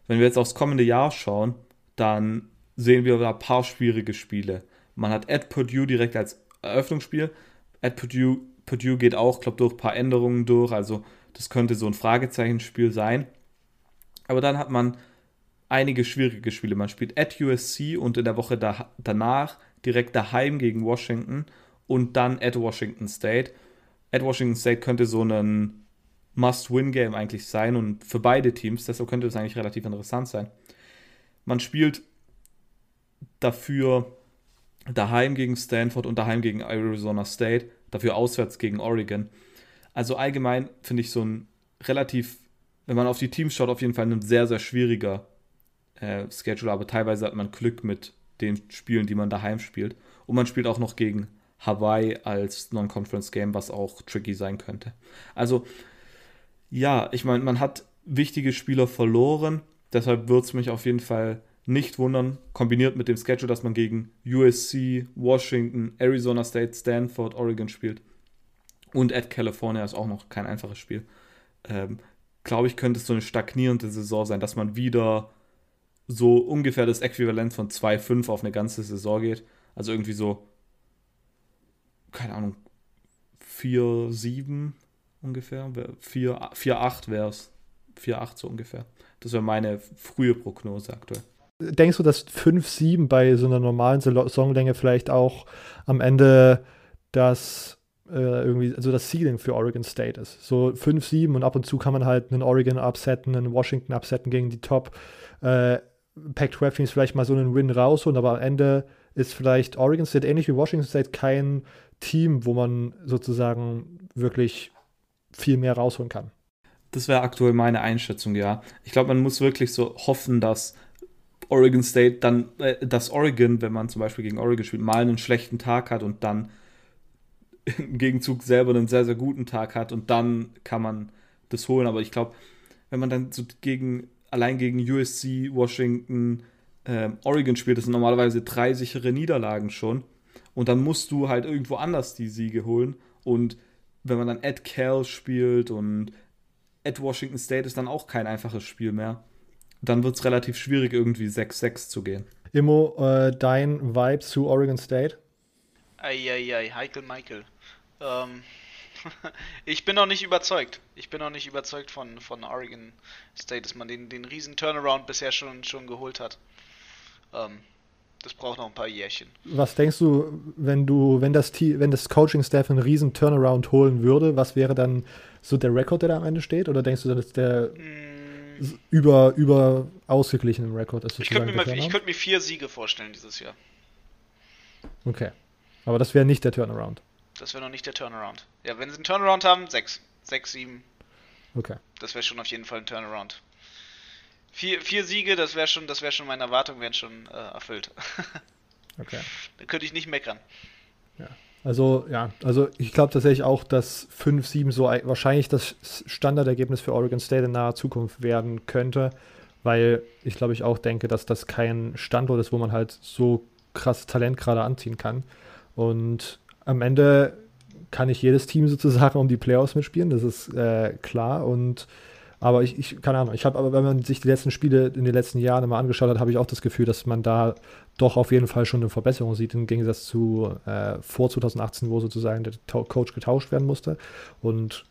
Wenn wir jetzt aufs kommende Jahr schauen, dann sehen wir da ein paar schwierige Spiele. Man hat at Purdue direkt als Eröffnungsspiel, At Purdue, Purdue geht auch, glaube durch ein paar Änderungen durch. Also das könnte so ein Fragezeichenspiel sein. Aber dann hat man einige schwierige Spiele. Man spielt at USC und in der Woche da, danach direkt daheim gegen Washington und dann at Washington State. At Washington State könnte so ein Must-Win-Game eigentlich sein und für beide Teams, deshalb könnte es eigentlich relativ interessant sein. Man spielt dafür daheim gegen Stanford und daheim gegen Arizona State, dafür auswärts gegen Oregon. Also allgemein finde ich so ein relativ, wenn man auf die Teams schaut, auf jeden Fall ein sehr, sehr schwieriger äh, Schedule, aber teilweise hat man Glück mit den Spielen, die man daheim spielt. Und man spielt auch noch gegen Hawaii als Non-Conference-Game, was auch tricky sein könnte. Also, ja, ich meine, man hat wichtige Spieler verloren, deshalb wird es mich auf jeden Fall nicht wundern, kombiniert mit dem Schedule, dass man gegen USC, Washington, Arizona State, Stanford, Oregon spielt. Und at California ist auch noch kein einfaches Spiel. Ähm, Glaube ich, könnte es so eine stagnierende Saison sein, dass man wieder so ungefähr das Äquivalent von 2,5 auf eine ganze Saison geht. Also irgendwie so, keine Ahnung, 4,7 ungefähr. 4,8 wäre es. 4,8 so ungefähr. Das wäre meine frühe Prognose aktuell. Denkst du, dass 5-7 bei so einer normalen Saisonlänge vielleicht auch am Ende das äh, irgendwie, also das Ceiling für Oregon State ist? So 5-7 und ab und zu kann man halt einen Oregon upsetten, einen Washington upsetten gegen die Top äh, Pac-12-Teams vielleicht mal so einen Win rausholen, aber am Ende ist vielleicht Oregon State ähnlich wie Washington State kein Team, wo man sozusagen wirklich viel mehr rausholen kann. Das wäre aktuell meine Einschätzung, ja. Ich glaube, man muss wirklich so hoffen, dass Oregon State dann, äh, dass Oregon, wenn man zum Beispiel gegen Oregon spielt, mal einen schlechten Tag hat und dann im Gegenzug selber einen sehr, sehr guten Tag hat und dann kann man das holen. Aber ich glaube, wenn man dann so gegen, allein gegen USC, Washington, äh, Oregon spielt, das sind normalerweise drei sichere Niederlagen schon. Und dann musst du halt irgendwo anders die Siege holen. Und wenn man dann at Cal spielt und at Washington State ist dann auch kein einfaches Spiel mehr dann wird es relativ schwierig, irgendwie 6-6 zu gehen. Immo, äh, dein Vibe zu Oregon State? Eieiei, Heikel Michael. Ähm, ich bin noch nicht überzeugt. Ich bin noch nicht überzeugt von, von Oregon State, dass man den, den riesen Turnaround bisher schon, schon geholt hat. Ähm, das braucht noch ein paar Jährchen. Was denkst du, wenn du, wenn das wenn das Coaching-Staff einen riesen Turnaround holen würde, was wäre dann so der Rekord, der da am Ende steht? Oder denkst du, dass der mm über, über ausgeglichenem Rekord ist. Ich könnte mir, könnt mir vier Siege vorstellen dieses Jahr. Okay. Aber das wäre nicht der Turnaround. Das wäre noch nicht der Turnaround. Ja, wenn sie einen Turnaround haben, sechs. Sechs, sieben. Okay. Das wäre schon auf jeden Fall ein Turnaround. Vier, vier Siege, das wäre schon, das schon, meine Erwartungen wären schon äh, erfüllt. okay. Da könnte ich nicht meckern. Ja. Also, ja, also ich glaube tatsächlich auch, dass 5-7 so wahrscheinlich das Standardergebnis für Oregon State in naher Zukunft werden könnte, weil ich glaube ich auch denke, dass das kein Standort ist, wo man halt so krass Talent gerade anziehen kann. Und am Ende kann nicht jedes Team sozusagen um die Playoffs mitspielen, das ist äh, klar. Und aber ich, ich keine Ahnung, ich habe aber, wenn man sich die letzten Spiele in den letzten Jahren immer angeschaut hat, habe ich auch das Gefühl, dass man da doch auf jeden Fall schon eine Verbesserung sieht, im Gegensatz zu äh, vor 2018, wo sozusagen der Coach getauscht werden musste. Und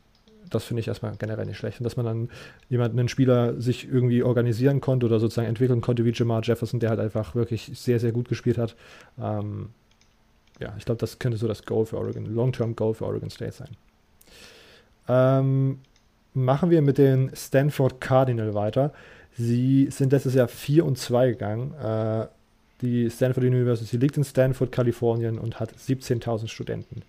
das finde ich erstmal generell nicht schlecht. Und dass man dann jemanden, einen Spieler sich irgendwie organisieren konnte oder sozusagen entwickeln konnte, wie Jamar Jefferson, der halt einfach wirklich sehr, sehr gut gespielt hat. Ähm, ja, ich glaube, das könnte so das Goal für Oregon, Long-Term Goal für Oregon State sein. Ähm, machen wir mit den Stanford Cardinal weiter. Sie sind letztes Jahr 4 und 2 gegangen. Äh, die Stanford University liegt in Stanford, Kalifornien und hat 17.000 Studenten.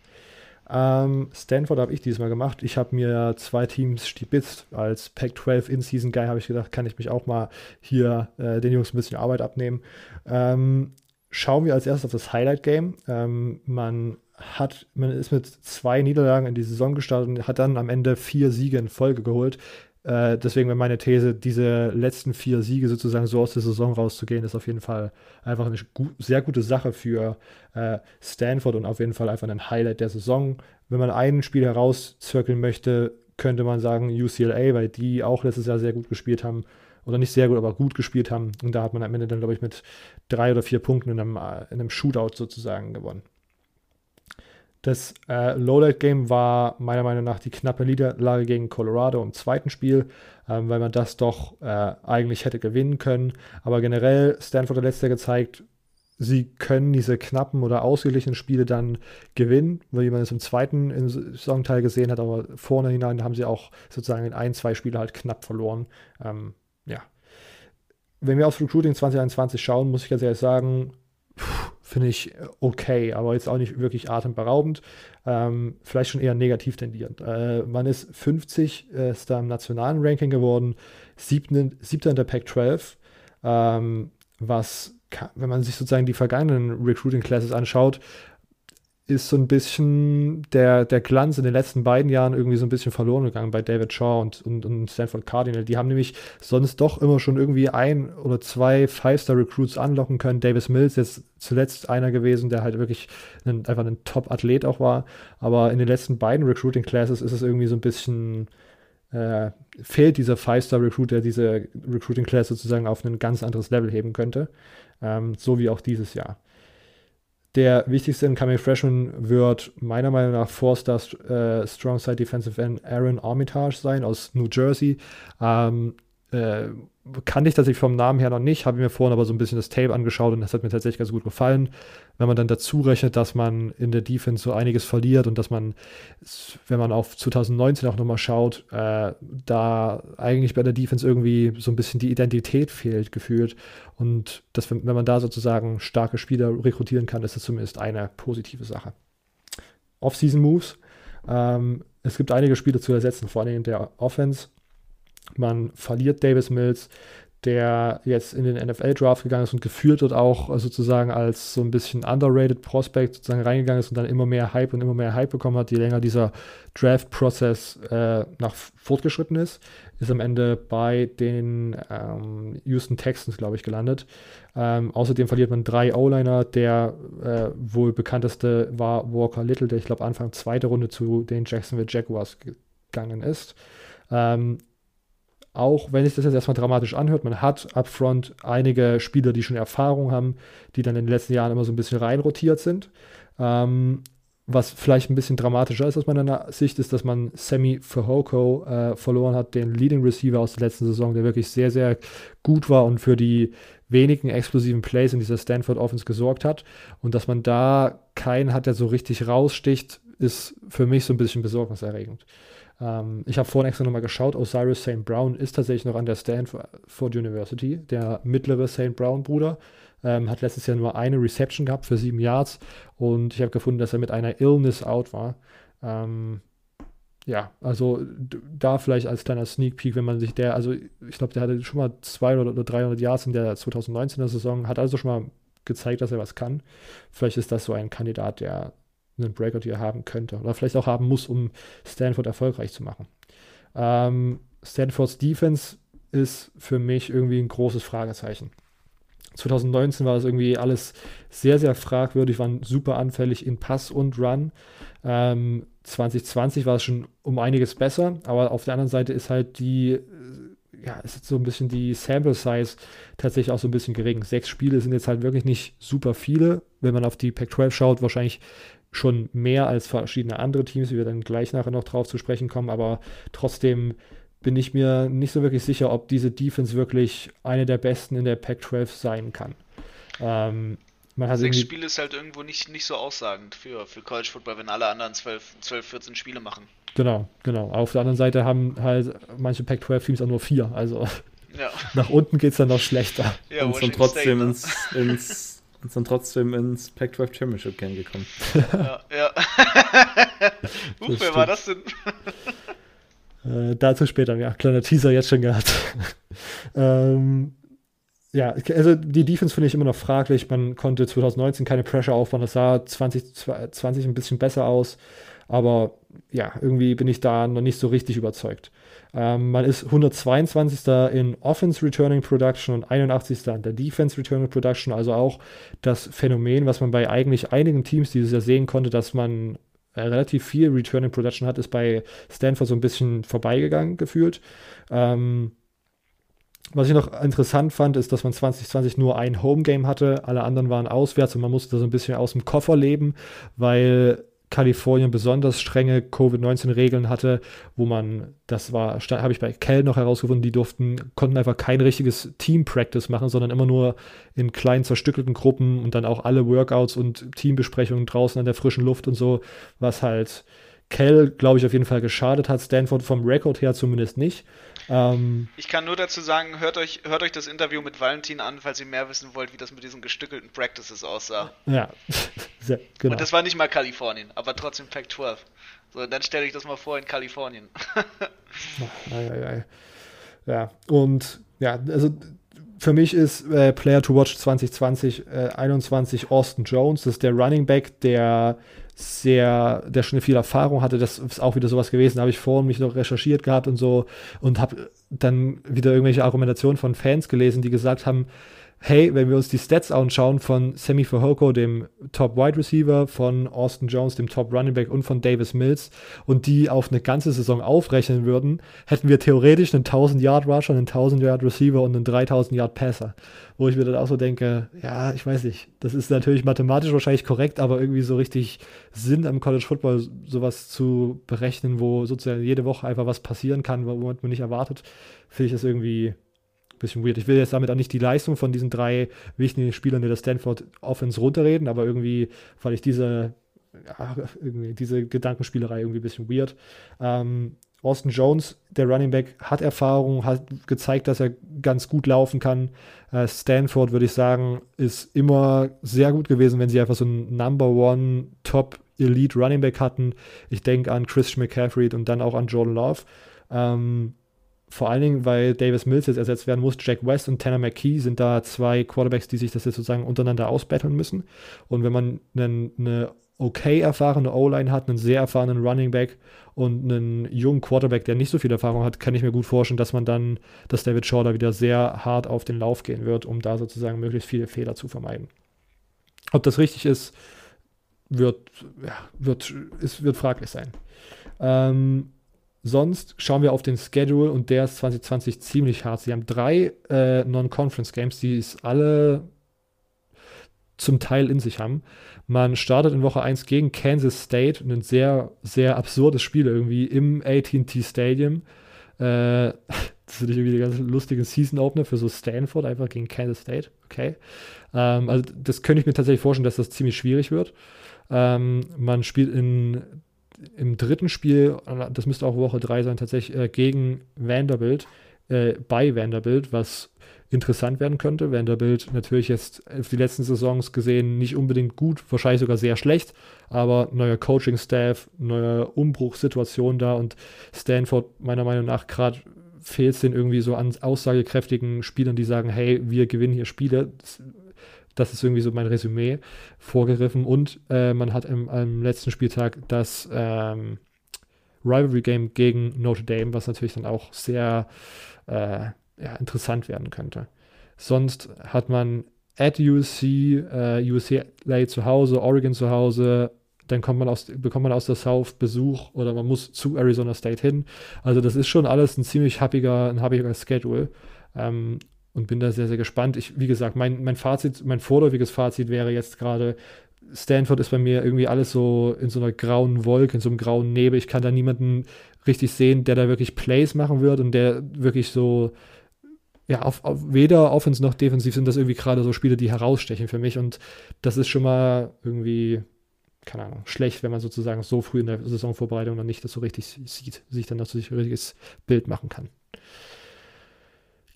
Ähm, Stanford habe ich diesmal gemacht. Ich habe mir zwei Teams stibitzt. Als Pac-12 In-Season-Guy habe ich gedacht, kann ich mich auch mal hier äh, den Jungs ein bisschen Arbeit abnehmen. Ähm, schauen wir als erstes auf das Highlight-Game. Ähm, man hat, man ist mit zwei Niederlagen in die Saison gestartet und hat dann am Ende vier Siege in Folge geholt. Äh, deswegen wäre meine These, diese letzten vier Siege sozusagen so aus der Saison rauszugehen, ist auf jeden Fall einfach eine gu sehr gute Sache für äh, Stanford und auf jeden Fall einfach ein Highlight der Saison. Wenn man ein Spiel herauszirkeln möchte, könnte man sagen UCLA, weil die auch letztes Jahr sehr gut gespielt haben. Oder nicht sehr gut, aber gut gespielt haben. Und da hat man am Ende dann, glaube ich, mit drei oder vier Punkten in einem, äh, in einem Shootout sozusagen gewonnen. Das äh, Lowlight-Game war meiner Meinung nach die knappe Niederlage gegen Colorado im zweiten Spiel, ähm, weil man das doch äh, eigentlich hätte gewinnen können. Aber generell, Stanford hat letztes Jahr gezeigt, sie können diese knappen oder ausgeglichenen Spiele dann gewinnen, wie man es im zweiten im Saisonteil gesehen hat, aber vorne hinein haben sie auch sozusagen in ein, zwei Spiele halt knapp verloren. Ähm, ja. Wenn wir aufs Recruiting 2021 schauen, muss ich ganz ehrlich sagen, finde ich okay, aber jetzt auch nicht wirklich atemberaubend. Ähm, vielleicht schon eher negativ tendierend. Äh, man ist 50 äh, ist da im nationalen Ranking geworden, siebten, siebter in der Pac 12, ähm, was wenn man sich sozusagen die vergangenen Recruiting Classes anschaut, ist so ein bisschen der, der Glanz in den letzten beiden Jahren irgendwie so ein bisschen verloren gegangen bei David Shaw und, und, und Stanford Cardinal. Die haben nämlich sonst doch immer schon irgendwie ein oder zwei Five-Star-Recruits anlocken können. Davis Mills jetzt zuletzt einer gewesen, der halt wirklich ein, einfach ein Top-Athlet auch war. Aber in den letzten beiden Recruiting Classes ist es irgendwie so ein bisschen äh, fehlt dieser Five-Star-Recruit, der diese Recruiting-Class sozusagen auf ein ganz anderes Level heben könnte ähm, so wie auch dieses Jahr. Der wichtigste Incoming Freshman wird meiner Meinung nach Four-Star äh, Strong Side Defensive End Aaron Armitage sein aus New Jersey. Ähm, äh, kannte ich tatsächlich vom Namen her noch nicht, habe mir vorhin aber so ein bisschen das Tape angeschaut und das hat mir tatsächlich ganz gut gefallen. Wenn man dann dazu rechnet, dass man in der Defense so einiges verliert und dass man, wenn man auf 2019 auch nochmal schaut, äh, da eigentlich bei der Defense irgendwie so ein bisschen die Identität fehlt, gefühlt. Und dass, wenn man da sozusagen starke Spieler rekrutieren kann, ist das zumindest eine positive Sache. Off-Season Moves. Ähm, es gibt einige Spieler zu ersetzen, vor allem in der Offense. Man verliert Davis Mills, der jetzt in den NFL-Draft gegangen ist und geführt wird auch äh, sozusagen als so ein bisschen underrated Prospect sozusagen reingegangen ist und dann immer mehr Hype und immer mehr Hype bekommen hat, je länger dieser Draft-Prozess äh, nach fortgeschritten ist, ist am Ende bei den ähm, Houston Texans, glaube ich, gelandet. Ähm, außerdem verliert man drei O-Liner. Der äh, wohl bekannteste war Walker Little, der ich glaube Anfang zweite Runde zu den Jacksonville Jaguars gegangen ist. Ähm, auch wenn sich das jetzt erstmal dramatisch anhört, man hat upfront einige Spieler, die schon Erfahrung haben, die dann in den letzten Jahren immer so ein bisschen reinrotiert sind. Ähm, was vielleicht ein bisschen dramatischer ist aus meiner Sicht, ist, dass man Sammy Fahoko äh, verloren hat, den Leading Receiver aus der letzten Saison, der wirklich sehr, sehr gut war und für die wenigen explosiven Plays in dieser Stanford Offense gesorgt hat. Und dass man da keinen hat, der so richtig raussticht, ist für mich so ein bisschen besorgniserregend. Ähm, ich habe vorhin extra nochmal geschaut, Osiris St. Brown ist tatsächlich noch an der Stanford University, der mittlere St. Brown-Bruder. Ähm, hat letztes Jahr nur eine Reception gehabt für sieben Yards und ich habe gefunden, dass er mit einer Illness out war. Ähm, ja, also da vielleicht als kleiner Sneak Peek, wenn man sich der, also ich glaube, der hatte schon mal 200 oder 300 Yards in der 2019er Saison, hat also schon mal gezeigt, dass er was kann. Vielleicht ist das so ein Kandidat, der einen Breakout hier haben könnte oder vielleicht auch haben muss, um Stanford erfolgreich zu machen. Ähm, Stanfords Defense ist für mich irgendwie ein großes Fragezeichen. 2019 war das irgendwie alles sehr, sehr fragwürdig, waren super anfällig in Pass und Run. Ähm, 2020 war es schon um einiges besser, aber auf der anderen Seite ist halt die, ja, ist so ein bisschen die Sample Size tatsächlich auch so ein bisschen gering. Sechs Spiele sind jetzt halt wirklich nicht super viele. Wenn man auf die Pac-12 schaut, wahrscheinlich schon mehr als verschiedene andere Teams, wie wir dann gleich nachher noch drauf zu sprechen kommen, aber trotzdem bin ich mir nicht so wirklich sicher, ob diese Defense wirklich eine der besten in der Pac-12 sein kann. Ähm, Sechs Spiele ist halt irgendwo nicht, nicht so aussagend für, für College Football, wenn alle anderen 12, 12, 14 Spiele machen. Genau, genau. Auf der anderen Seite haben halt manche Pac-12-Teams auch nur vier. Also ja. nach unten geht es dann noch schlechter. Ja, und trotzdem ne? ins, ins und sind trotzdem ins Pac-12 Championship Game gekommen. Ja, ja. Huch, wer war das denn? äh, dazu später, ja, kleiner Teaser jetzt schon gehabt. ähm, ja, also die Defense finde ich immer noch fraglich. Man konnte 2019 keine Pressure aufbauen. Das sah 2020 ein bisschen besser aus. Aber ja, irgendwie bin ich da noch nicht so richtig überzeugt. Ähm, man ist 122. in Offense Returning Production und 81. in der Defense Returning Production. Also auch das Phänomen, was man bei eigentlich einigen Teams dieses Jahr sehen konnte, dass man äh, relativ viel Returning Production hat, ist bei Stanford so ein bisschen vorbeigegangen gefühlt. Ähm, was ich noch interessant fand, ist, dass man 2020 nur ein Home Game hatte, alle anderen waren auswärts und man musste so ein bisschen aus dem Koffer leben, weil Kalifornien besonders strenge Covid-19-Regeln hatte, wo man, das war, habe ich bei Kell noch herausgefunden, die durften, konnten einfach kein richtiges Team-Practice machen, sondern immer nur in kleinen zerstückelten Gruppen und dann auch alle Workouts und Teambesprechungen draußen an der frischen Luft und so, was halt Kell, glaube ich, auf jeden Fall geschadet hat. Stanford vom Rekord her zumindest nicht. Ähm, ich kann nur dazu sagen, hört euch, hört euch das Interview mit Valentin an, falls ihr mehr wissen wollt, wie das mit diesen gestückelten Practices aussah. Ja, Sehr, genau. Und das war nicht mal Kalifornien, aber trotzdem Pac 12. So, dann stelle ich das mal vor in Kalifornien. ja, ja, und ja, also für mich ist äh, Player to Watch 2020 äh, 21 Austin Jones. Das ist der Running Back, der sehr, der schon viel Erfahrung hatte. Das ist auch wieder sowas gewesen. Da habe ich vorhin mich noch recherchiert gehabt und so und habe dann wieder irgendwelche Argumentationen von Fans gelesen, die gesagt haben, hey, wenn wir uns die Stats anschauen von Sammy Fahoko, dem Top Wide Receiver, von Austin Jones, dem Top Running Back und von Davis Mills und die auf eine ganze Saison aufrechnen würden, hätten wir theoretisch einen 1000 Yard Rusher, einen 1000 Yard Receiver und einen 3000 Yard Passer. Wo ich mir dann auch so denke, ja, ich weiß nicht, das ist natürlich mathematisch wahrscheinlich korrekt, aber irgendwie so richtig Sinn am College Football sowas zu berechnen, wo sozusagen jede Woche einfach was passieren kann, wo man nicht erwartet, finde ich das irgendwie bisschen weird. Ich will jetzt damit auch nicht die Leistung von diesen drei wichtigen Spielern der Stanford Offense runterreden, aber irgendwie fand ich diese, ja, irgendwie diese Gedankenspielerei irgendwie ein bisschen weird. Ähm, Austin Jones, der Running Back, hat Erfahrung, hat gezeigt, dass er ganz gut laufen kann. Äh, Stanford, würde ich sagen, ist immer sehr gut gewesen, wenn sie einfach so einen Number One Top Elite Running Back hatten. Ich denke an Christian McCaffrey und dann auch an Jordan Love. Ähm, vor allen Dingen, weil Davis Mills jetzt ersetzt werden muss, Jack West und Tanner McKee sind da zwei Quarterbacks, die sich das jetzt sozusagen untereinander ausbetteln müssen. Und wenn man einen, eine okay erfahrene O-Line hat, einen sehr erfahrenen Running Back und einen jungen Quarterback, der nicht so viel Erfahrung hat, kann ich mir gut vorstellen, dass man dann, dass David Shaw da wieder sehr hart auf den Lauf gehen wird, um da sozusagen möglichst viele Fehler zu vermeiden. Ob das richtig ist, wird, ja, wird, ist, wird fraglich sein. Ähm, Sonst schauen wir auf den Schedule und der ist 2020 ziemlich hart. Sie haben drei äh, Non-Conference-Games, die es alle zum Teil in sich haben. Man startet in Woche 1 gegen Kansas State, ein sehr, sehr absurdes Spiel irgendwie im AT&T Stadium. Äh, das ist irgendwie der ganz lustige Season-Opener für so Stanford, einfach gegen Kansas State. Okay. Ähm, also das könnte ich mir tatsächlich vorstellen, dass das ziemlich schwierig wird. Ähm, man spielt in im dritten Spiel, das müsste auch Woche 3 sein, tatsächlich äh, gegen Vanderbilt, äh, bei Vanderbilt, was interessant werden könnte. Vanderbilt natürlich jetzt auf die letzten Saisons gesehen nicht unbedingt gut, wahrscheinlich sogar sehr schlecht, aber neuer Coaching-Staff, neue Umbruchssituation da und Stanford meiner Meinung nach gerade fehlt es den irgendwie so an aussagekräftigen Spielern, die sagen, hey, wir gewinnen hier Spiele. Das das ist irgendwie so mein Resümee vorgegriffen. Und äh, man hat im, am letzten Spieltag das ähm, Rivalry Game gegen Notre Dame, was natürlich dann auch sehr äh, ja, interessant werden könnte. Sonst hat man at USC, äh, UCLA zu Hause, Oregon zu Hause, dann kommt man aus, bekommt man aus der South Besuch oder man muss zu Arizona State hin. Also das ist schon alles ein ziemlich happiger, ein happiger Schedule. Ähm, und bin da sehr, sehr gespannt. Ich, wie gesagt, mein, mein Fazit, mein vorläufiges Fazit wäre jetzt gerade, Stanford ist bei mir irgendwie alles so in so einer grauen Wolke, in so einem grauen Nebel. Ich kann da niemanden richtig sehen, der da wirklich Plays machen wird und der wirklich so, ja, auf, auf weder offensiv noch defensiv sind das irgendwie gerade so Spiele, die herausstechen für mich. Und das ist schon mal irgendwie, keine Ahnung, schlecht, wenn man sozusagen so früh in der Saisonvorbereitung noch nicht das so richtig sieht, sich dann noch so ein richtiges Bild machen kann.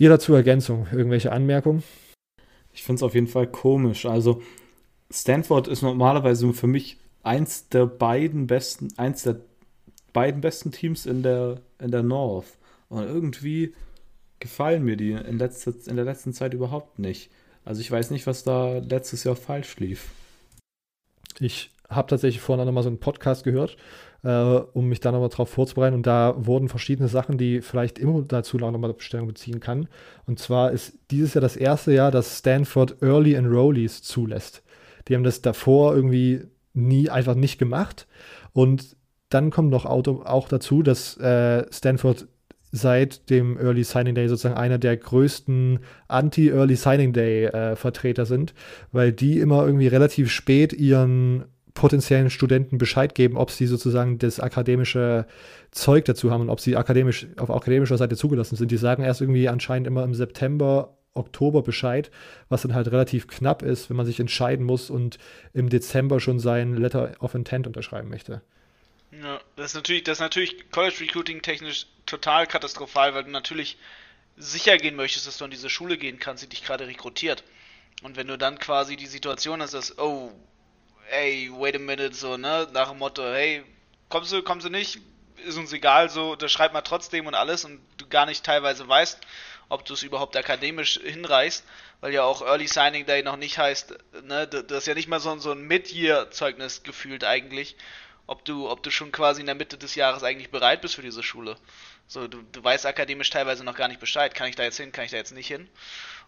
Ihr dazu Ergänzung, irgendwelche Anmerkungen? Ich finde es auf jeden Fall komisch. Also Stanford ist normalerweise für mich eins der beiden besten, eins der beiden besten Teams in der, in der North. Und irgendwie gefallen mir die in, letzter, in der letzten Zeit überhaupt nicht. Also ich weiß nicht, was da letztes Jahr falsch lief. Ich habe tatsächlich vorhin nochmal so einen Podcast gehört äh, um mich dann nochmal darauf vorzubereiten. Und da wurden verschiedene Sachen, die vielleicht immer dazu auch nochmal Bestellung beziehen kann. Und zwar ist dieses Jahr das erste Jahr, dass Stanford Early Enrollees zulässt. Die haben das davor irgendwie nie einfach nicht gemacht. Und dann kommt noch auch dazu, dass äh, Stanford seit dem Early Signing Day sozusagen einer der größten Anti-Early Signing Day äh, Vertreter sind, weil die immer irgendwie relativ spät ihren potenziellen Studenten Bescheid geben, ob sie sozusagen das akademische Zeug dazu haben und ob sie akademisch auf akademischer Seite zugelassen sind. Die sagen erst irgendwie anscheinend immer im September, Oktober Bescheid, was dann halt relativ knapp ist, wenn man sich entscheiden muss und im Dezember schon sein Letter of Intent unterschreiben möchte. Ja, das ist natürlich, das ist natürlich College Recruiting technisch total katastrophal, weil du natürlich sicher gehen möchtest, dass du an diese Schule gehen kannst, die dich gerade rekrutiert. Und wenn du dann quasi die Situation hast, dass, oh, ey, wait a minute, so, ne, nach dem Motto, hey, kommst du, kommst du nicht, ist uns egal, so, das schreibt man trotzdem und alles und du gar nicht teilweise weißt, ob du es überhaupt akademisch hinreißt, weil ja auch Early Signing Day noch nicht heißt, ne, das ist ja nicht mal so, so ein Mid-Year-Zeugnis gefühlt eigentlich, ob du, ob du schon quasi in der Mitte des Jahres eigentlich bereit bist für diese Schule. So, du, du weißt akademisch teilweise noch gar nicht Bescheid, kann ich da jetzt hin, kann ich da jetzt nicht hin.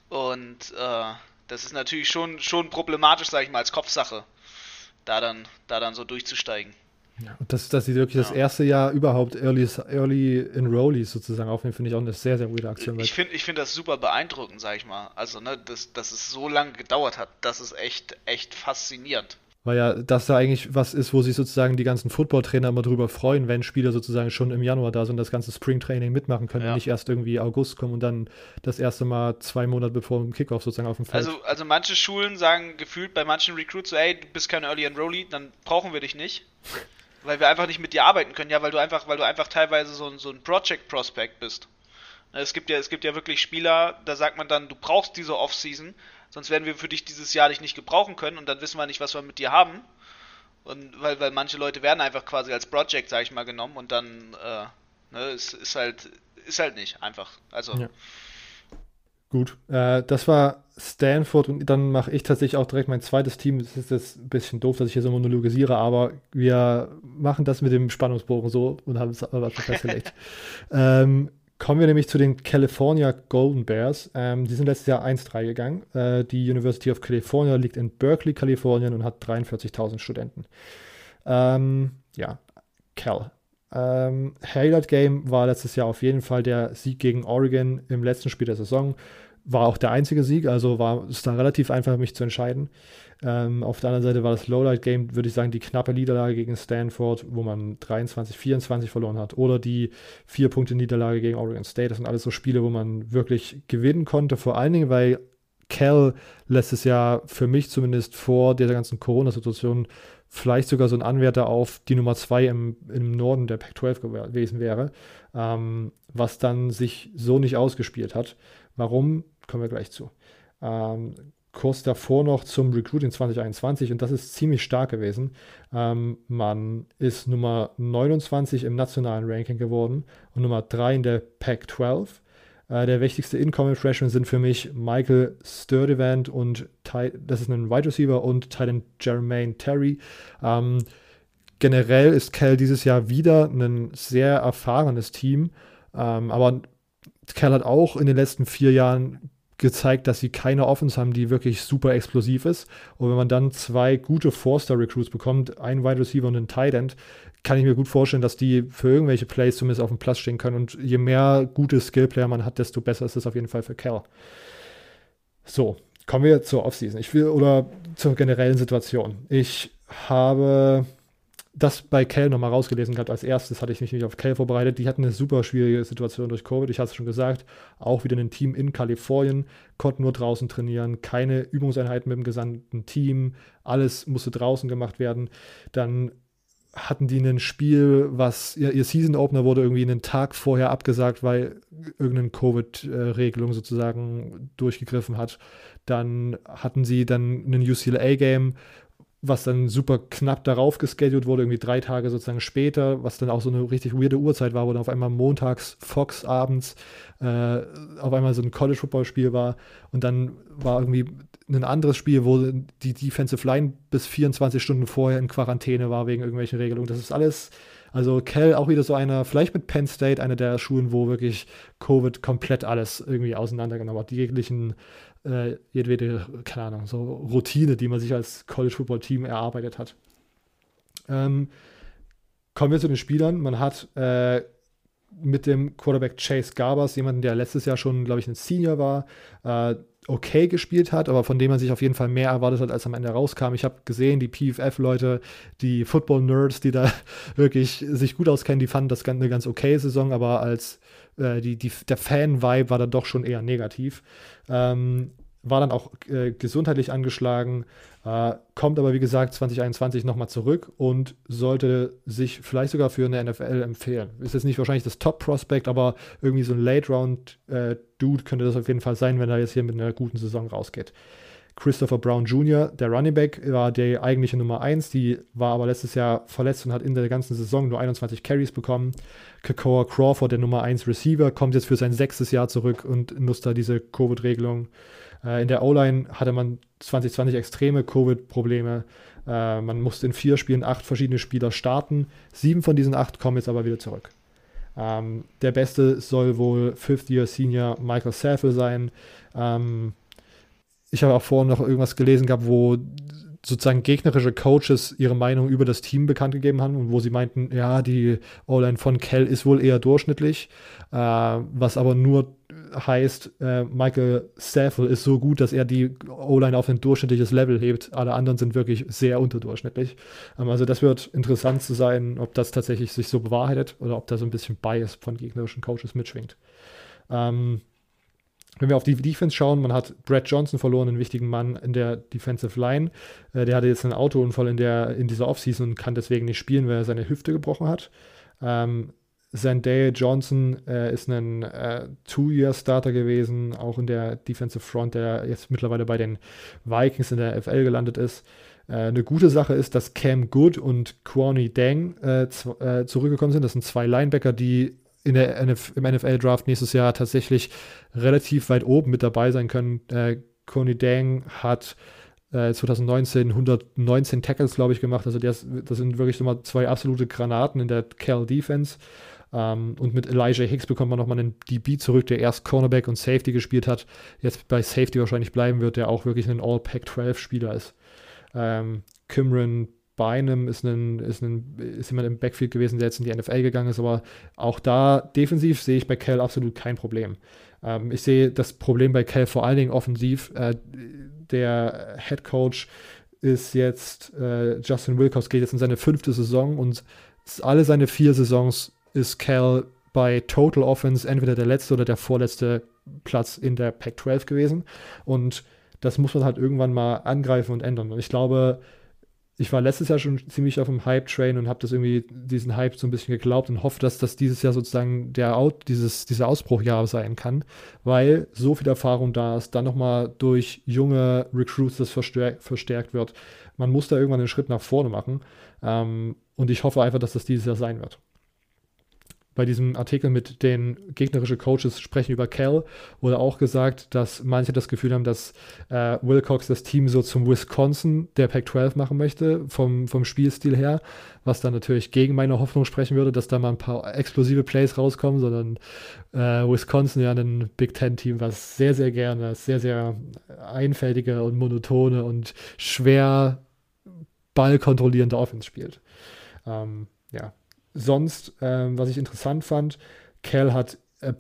Und äh, das ist natürlich schon, schon problematisch, sage ich mal, als Kopfsache, da dann, da dann so durchzusteigen. Ja, und dass, dass sie wirklich ja. das erste Jahr überhaupt Early, Early Enrollees sozusagen aufnehmen, finde ich auch eine sehr, sehr gute Aktion. Ich finde ich find das super beeindruckend, sag ich mal. Also, ne, dass, dass es so lange gedauert hat, das ist echt, echt faszinierend. Weil ja das da eigentlich was ist, wo sich sozusagen die ganzen Football-Trainer immer drüber freuen, wenn Spieler sozusagen schon im Januar da sind, das ganze Spring-Training mitmachen können ja. und nicht erst irgendwie August kommen und dann das erste Mal zwei Monate bevor dem Kickoff sozusagen auf dem Feld. Also, also manche Schulen sagen gefühlt bei manchen Recruits so, ey, du bist kein Early Enrollee, dann brauchen wir dich nicht. weil wir einfach nicht mit dir arbeiten können, ja, weil du einfach, weil du einfach teilweise so ein, so ein Project Prospect bist. Es gibt ja, es gibt ja wirklich Spieler, da sagt man dann, du brauchst diese Offseason, sonst werden wir für dich dieses Jahr dich nicht gebrauchen können und dann wissen wir nicht, was wir mit dir haben. Und weil, weil manche Leute werden einfach quasi als Project, sag ich mal, genommen und dann äh, ne, ist, ist halt ist halt nicht einfach. Also ja. Gut, äh, das war Stanford und dann mache ich tatsächlich auch direkt mein zweites Team. Es ist jetzt ein bisschen doof, dass ich hier so monologisiere, aber wir machen das mit dem Spannungsbogen so und haben es aber festgelegt. ähm, Kommen wir nämlich zu den California Golden Bears. Ähm, die sind letztes Jahr 1-3 gegangen. Äh, die University of California liegt in Berkeley, Kalifornien und hat 43.000 Studenten. Ähm, ja, Cal. Ähm, Highlight Game war letztes Jahr auf jeden Fall der Sieg gegen Oregon im letzten Spiel der Saison. War auch der einzige Sieg, also war es da relativ einfach, mich zu entscheiden. Ähm, auf der anderen Seite war das Lowlight-Game, würde ich sagen, die knappe Niederlage gegen Stanford, wo man 23, 24 verloren hat. Oder die vier Punkte Niederlage gegen Oregon State. Das sind alles so Spiele, wo man wirklich gewinnen konnte. Vor allen Dingen, weil Cal letztes Jahr für mich zumindest vor dieser ganzen Corona-Situation vielleicht sogar so ein Anwärter auf die Nummer 2 im, im Norden der Pac-12 gewesen wäre, ähm, was dann sich so nicht ausgespielt hat. Warum? Kommen wir gleich zu. Ähm, kurz davor noch zum Recruiting 2021 und das ist ziemlich stark gewesen. Ähm, man ist Nummer 29 im nationalen Ranking geworden und Nummer 3 in der Pac-12. Äh, der wichtigste Incoming Freshman sind für mich Michael Sturdivant und Ty das ist ein Wide Receiver und Titan Jermaine Terry. Ähm, generell ist Cal dieses Jahr wieder ein sehr erfahrenes Team, ähm, aber Cal hat auch in den letzten vier Jahren gezeigt, dass sie keine Offense haben, die wirklich super explosiv ist. Und wenn man dann zwei gute Four-Star-Recruits bekommt, einen Wide Receiver und einen Tight End, kann ich mir gut vorstellen, dass die für irgendwelche Plays zumindest auf dem Platz stehen können. Und je mehr gute Skill-Player man hat, desto besser ist es auf jeden Fall für Cal. So, kommen wir zur Offseason. Ich will, oder zur generellen Situation. Ich habe das bei Cal nochmal rausgelesen gehabt. Als erstes hatte ich mich nicht auf Cal vorbereitet. Die hatten eine super schwierige Situation durch Covid. Ich hatte es schon gesagt. Auch wieder ein Team in Kalifornien, konnten nur draußen trainieren, keine Übungseinheiten mit dem gesamten Team. Alles musste draußen gemacht werden. Dann hatten die ein Spiel, was ihr, ihr Season Opener wurde irgendwie einen Tag vorher abgesagt, weil irgendeine Covid-Regelung sozusagen durchgegriffen hat. Dann hatten sie dann einen UCLA-Game, was dann super knapp darauf geschedult wurde, irgendwie drei Tage sozusagen später, was dann auch so eine richtig weirde Uhrzeit war, wo dann auf einmal montags Fox abends äh, auf einmal so ein College-Football-Spiel war und dann war irgendwie ein anderes Spiel, wo die Defensive Line bis 24 Stunden vorher in Quarantäne war wegen irgendwelchen Regelungen. Das ist alles, also Kell auch wieder so einer, vielleicht mit Penn State, einer der Schulen, wo wirklich Covid komplett alles irgendwie auseinandergenommen hat. Die jeglichen äh, jedwede, keine Ahnung, so Routine, die man sich als College Football Team erarbeitet hat. Ähm, kommen wir zu den Spielern. Man hat äh, mit dem Quarterback Chase Garbers jemanden, der letztes Jahr schon, glaube ich, ein Senior war, äh, okay gespielt hat, aber von dem man sich auf jeden Fall mehr erwartet hat, als am Ende rauskam. Ich habe gesehen, die PFF-Leute, die Football-Nerds, die da wirklich sich gut auskennen, die fanden das eine ganz okay Saison, aber als äh, die, die, der Fan-Vibe war dann doch schon eher negativ. Ähm, war dann auch äh, gesundheitlich angeschlagen, äh, kommt aber wie gesagt 2021 nochmal zurück und sollte sich vielleicht sogar für eine NFL empfehlen. Ist jetzt nicht wahrscheinlich das Top-Prospect, aber irgendwie so ein Late-Round-Dude äh, könnte das auf jeden Fall sein, wenn er jetzt hier mit einer guten Saison rausgeht. Christopher Brown Jr., der Running Back, war die eigentliche Nummer 1, die war aber letztes Jahr verletzt und hat in der ganzen Saison nur 21 Carries bekommen. Kakoa Crawford, der Nummer 1 Receiver, kommt jetzt für sein sechstes Jahr zurück und nutzt da diese Covid-Regelung. Äh, in der O-Line hatte man 2020 extreme Covid-Probleme. Äh, man musste in vier Spielen acht verschiedene Spieler starten. Sieben von diesen acht kommen jetzt aber wieder zurück. Ähm, der beste soll wohl Fifth-Year-Senior Michael Saffel sein. Ähm, ich habe auch vorhin noch irgendwas gelesen gehabt, wo sozusagen gegnerische Coaches ihre Meinung über das Team bekannt gegeben haben und wo sie meinten, ja, die O-Line von Kell ist wohl eher durchschnittlich, äh, was aber nur heißt, äh, Michael Staffel ist so gut, dass er die O-Line auf ein durchschnittliches Level hebt. Alle anderen sind wirklich sehr unterdurchschnittlich. Ähm, also das wird interessant zu sein, ob das tatsächlich sich so bewahrheitet oder ob da so ein bisschen Bias von gegnerischen Coaches mitschwingt. Ähm, wenn wir auf die Defense schauen, man hat Brad Johnson verloren, einen wichtigen Mann in der Defensive Line. Äh, der hatte jetzt einen Autounfall in, der, in dieser Offseason und kann deswegen nicht spielen, weil er seine Hüfte gebrochen hat. Ähm, Zendaya Johnson äh, ist ein äh, Two-Year-Starter gewesen, auch in der Defensive Front, der jetzt mittlerweile bei den Vikings in der FL gelandet ist. Äh, eine gute Sache ist, dass Cam Good und Kwani Dang äh, äh, zurückgekommen sind. Das sind zwei Linebacker, die in der NF im NFL-Draft nächstes Jahr tatsächlich relativ weit oben mit dabei sein können. Äh, Coney Dang hat äh, 2019 119 Tackles, glaube ich, gemacht. Also das, das sind wirklich so zwei absolute Granaten in der Cal Defense. Ähm, und mit Elijah Hicks bekommt man nochmal einen DB zurück, der erst Cornerback und Safety gespielt hat, jetzt bei Safety wahrscheinlich bleiben wird, der auch wirklich ein All-Pack-12-Spieler ist. Ähm, Kimron Bynum ist, ein, ist, ein, ist jemand im Backfield gewesen, der jetzt in die NFL gegangen ist, aber auch da defensiv sehe ich bei Cal absolut kein Problem. Ähm, ich sehe das Problem bei Cal vor allen Dingen offensiv. Äh, der Head Coach ist jetzt, äh, Justin Wilcox geht jetzt in seine fünfte Saison und alle seine vier Saisons ist Cal bei Total Offense entweder der letzte oder der vorletzte Platz in der Pac-12 gewesen. Und das muss man halt irgendwann mal angreifen und ändern. Und ich glaube, ich war letztes Jahr schon ziemlich auf dem Hype-Train und habe das irgendwie, diesen Hype so ein bisschen geglaubt und hoffe, dass das dieses Jahr sozusagen der Out, dieses, dieser Ausbruchjahr sein kann, weil so viel Erfahrung da ist, dann nochmal durch junge Recruits das verstärkt, wird. Man muss da irgendwann einen Schritt nach vorne machen. Ähm, und ich hoffe einfach, dass das dieses Jahr sein wird bei diesem Artikel mit den gegnerischen Coaches sprechen über Cal wurde auch gesagt, dass manche das Gefühl haben, dass äh, Wilcox das Team so zum Wisconsin der Pac-12 machen möchte, vom, vom Spielstil her, was dann natürlich gegen meine Hoffnung sprechen würde, dass da mal ein paar explosive Plays rauskommen, sondern äh, Wisconsin ja ein Big Ten-Team, was sehr, sehr gerne, sehr, sehr einfältige und monotone und schwer ballkontrollierende Offense spielt. Ähm, ja, sonst, ähm, was ich interessant fand, Cal hat äh,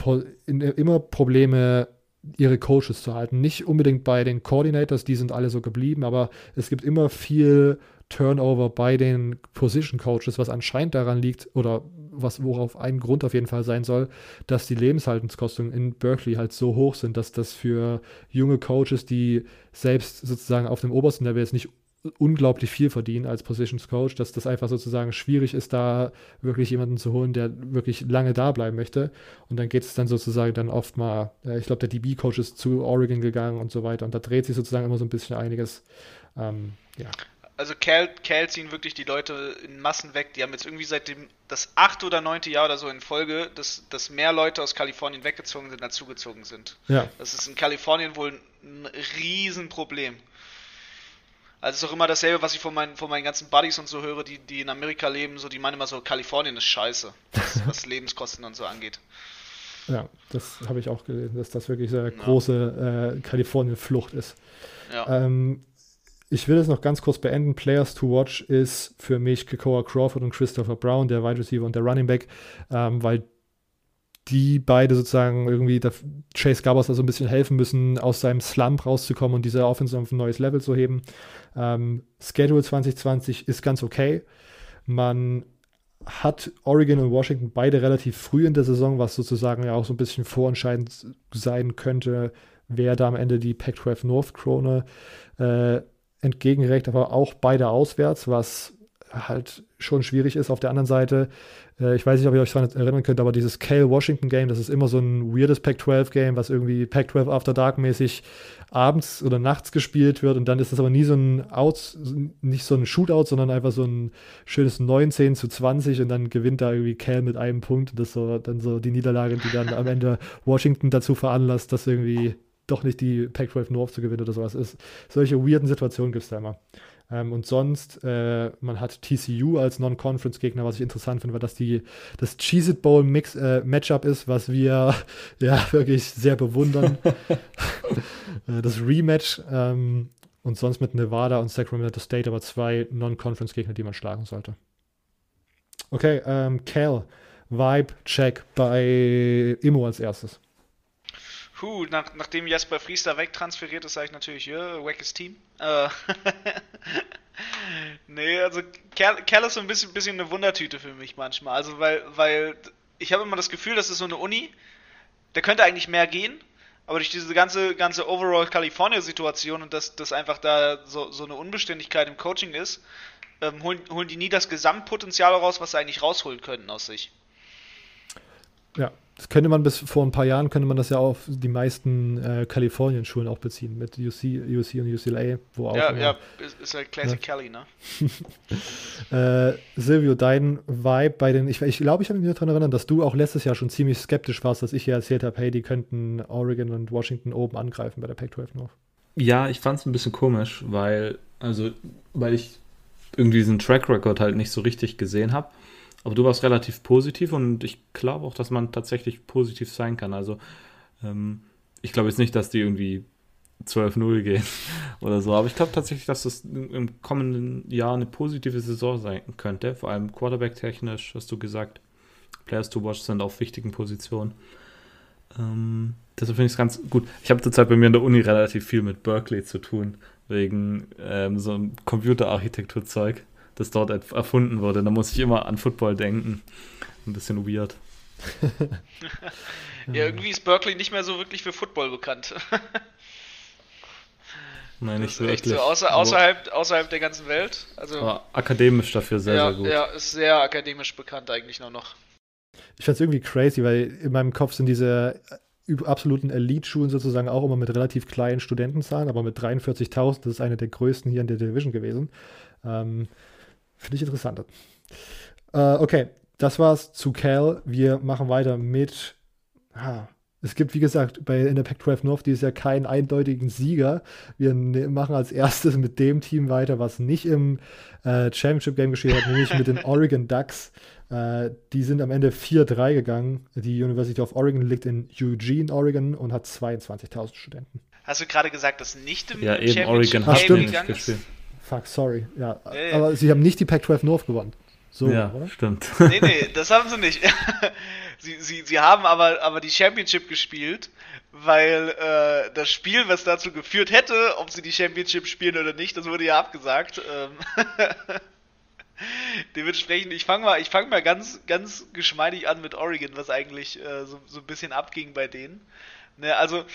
in, äh, immer Probleme, ihre Coaches zu halten. Nicht unbedingt bei den Coordinators, die sind alle so geblieben, aber es gibt immer viel Turnover bei den Position Coaches, was anscheinend daran liegt oder was worauf ein Grund auf jeden Fall sein soll, dass die Lebenshaltungskosten in Berkeley halt so hoch sind, dass das für junge Coaches, die selbst sozusagen auf dem obersten Level jetzt nicht unglaublich viel verdienen als Positions Coach, dass das einfach sozusagen schwierig ist, da wirklich jemanden zu holen, der wirklich lange da bleiben möchte. Und dann geht es dann sozusagen dann oft mal, äh, ich glaube, der DB-Coach ist zu Oregon gegangen und so weiter. Und da dreht sich sozusagen immer so ein bisschen einiges. Ähm, ja. Also Cal, Cal ziehen wirklich die Leute in Massen weg. Die haben jetzt irgendwie seit dem das achte oder neunte Jahr oder so in Folge, dass, dass mehr Leute aus Kalifornien weggezogen sind, als zugezogen sind. Ja. Das ist in Kalifornien wohl ein Riesenproblem. Also es ist auch immer dasselbe, was ich von meinen, von meinen ganzen Buddies und so höre, die, die in Amerika leben, so die meinen immer so, Kalifornien ist scheiße, was, was Lebenskosten und so angeht. Ja, das habe ich auch gelesen, dass das wirklich eine ja. große äh, Kalifornien-Flucht ist. Ja. Ähm, ich will es noch ganz kurz beenden. Players to watch ist für mich Kekoa Crawford und Christopher Brown, der Wide Receiver und der Running Back, ähm, weil die beide sozusagen irgendwie Chase Garbers da so ein bisschen helfen müssen, aus seinem Slump rauszukommen und diese Offense auf ein neues Level zu heben. Ähm, Schedule 2020 ist ganz okay. Man hat Oregon und Washington beide relativ früh in der Saison, was sozusagen ja auch so ein bisschen vorentscheidend sein könnte, wer da am Ende die Pac-12 North Krone äh, entgegenrechnet, aber auch beide auswärts, was halt schon schwierig ist. Auf der anderen Seite, äh, ich weiß nicht, ob ihr euch daran erinnern könnt, aber dieses Cale Washington Game, das ist immer so ein weirdes Pac-12 Game, was irgendwie Pac-12 After Dark mäßig abends oder nachts gespielt wird und dann ist das aber nie so ein Out, nicht so ein Shootout, sondern einfach so ein schönes 19 zu 20 und dann gewinnt da irgendwie Cal mit einem Punkt und das ist so dann so die Niederlage, die dann am Ende Washington dazu veranlasst, dass irgendwie doch nicht die Pac-12 North zu gewinnen oder sowas ist. Solche weirden Situationen gibt es da immer. Ähm, und sonst, äh, man hat TCU als Non-Conference-Gegner, was ich interessant finde, weil das die, das Cheez-It Bowl Mix, äh, Matchup ist, was wir ja wirklich sehr bewundern. Äh, das Rematch ähm, und sonst mit Nevada und Sacramento State aber zwei Non-Conference-Gegner, die man schlagen sollte. Okay, ähm, Cal, Vibe-Check bei Immo als erstes. Puh, nach, nachdem Jasper Fries da wegtransferiert ist, sage ich natürlich, ja, wackes Team. Äh, nee, also Kerl, Kerl ist so ein bisschen, bisschen eine Wundertüte für mich manchmal. Also, weil, weil ich habe immer das Gefühl, das ist so eine Uni, da könnte eigentlich mehr gehen, aber durch diese ganze, ganze Overall California-Situation und dass, dass einfach da so, so eine Unbeständigkeit im Coaching ist, ähm, holen, holen die nie das Gesamtpotenzial raus, was sie eigentlich rausholen könnten aus sich. Ja, das könnte man bis vor ein paar Jahren, könnte man das ja auf die meisten äh, Kalifornien-Schulen auch beziehen, mit UC, UC und UCLA, wo auch. Ja, immer, ja, ist, ist halt Classic ja. Kelly, ne? äh, Silvio, dein Vibe bei den, ich, ich glaube, ich habe mich daran erinnern, dass du auch letztes Jahr schon ziemlich skeptisch warst, dass ich hier erzählt habe, hey, die könnten Oregon und Washington oben angreifen bei der Pac-12 North. Ja, ich fand es ein bisschen komisch, weil, also, weil ich irgendwie diesen Track Record halt nicht so richtig gesehen habe. Aber du warst relativ positiv und ich glaube auch, dass man tatsächlich positiv sein kann. Also ähm, ich glaube jetzt nicht, dass die irgendwie 12-0 gehen oder so, aber ich glaube tatsächlich, dass das im kommenden Jahr eine positive Saison sein könnte. Vor allem Quarterback-technisch, hast du gesagt. Players to watch sind auf wichtigen Positionen. Ähm, deshalb finde ich es ganz gut. Ich habe zurzeit bei mir in der Uni relativ viel mit Berkeley zu tun, wegen ähm, so einem Computerarchitekturzeug das dort erfunden wurde. Da muss ich immer an Football denken. Ein bisschen weird. ja, irgendwie ist Berkeley nicht mehr so wirklich für Football bekannt. Nein, nicht so wirklich. So außer, außerhalb, außerhalb der ganzen Welt. Also, Aber akademisch dafür sehr, ja, sehr gut. Ja, ist sehr akademisch bekannt eigentlich nur noch. Ich fand es irgendwie crazy, weil in meinem Kopf sind diese absoluten Elite-Schulen sozusagen auch immer mit relativ kleinen Studentenzahlen, aber mit 43.000, das ist eine der größten hier in der Division gewesen. Ähm, Finde ich interessant. Äh, okay, das war's zu Cal. Wir machen weiter mit. Ah, es gibt, wie gesagt, bei, in der Pac-12 North dieses Jahr keinen eindeutigen Sieger. Wir ne, machen als erstes mit dem Team weiter, was nicht im äh, Championship Game geschehen hat, nämlich mit den Oregon Ducks. Äh, die sind am Ende 4-3 gegangen. Die University of Oregon liegt in Eugene, Oregon und hat 22.000 Studenten. Hast du gerade gesagt, dass nicht im ja, Championship Oregon stimmt. gegangen ist? Fuck, sorry. Ja, nee. aber sie haben nicht die Pac-12 North gewonnen. So, ja, oder? stimmt. Nee, nee, das haben sie nicht. sie, sie, sie haben aber, aber die Championship gespielt, weil äh, das Spiel, was dazu geführt hätte, ob sie die Championship spielen oder nicht, das wurde ja abgesagt. Ähm Dementsprechend, ich fange mal, fang mal ganz, ganz geschmeidig an mit Oregon, was eigentlich äh, so, so ein bisschen abging bei denen. Ne, also,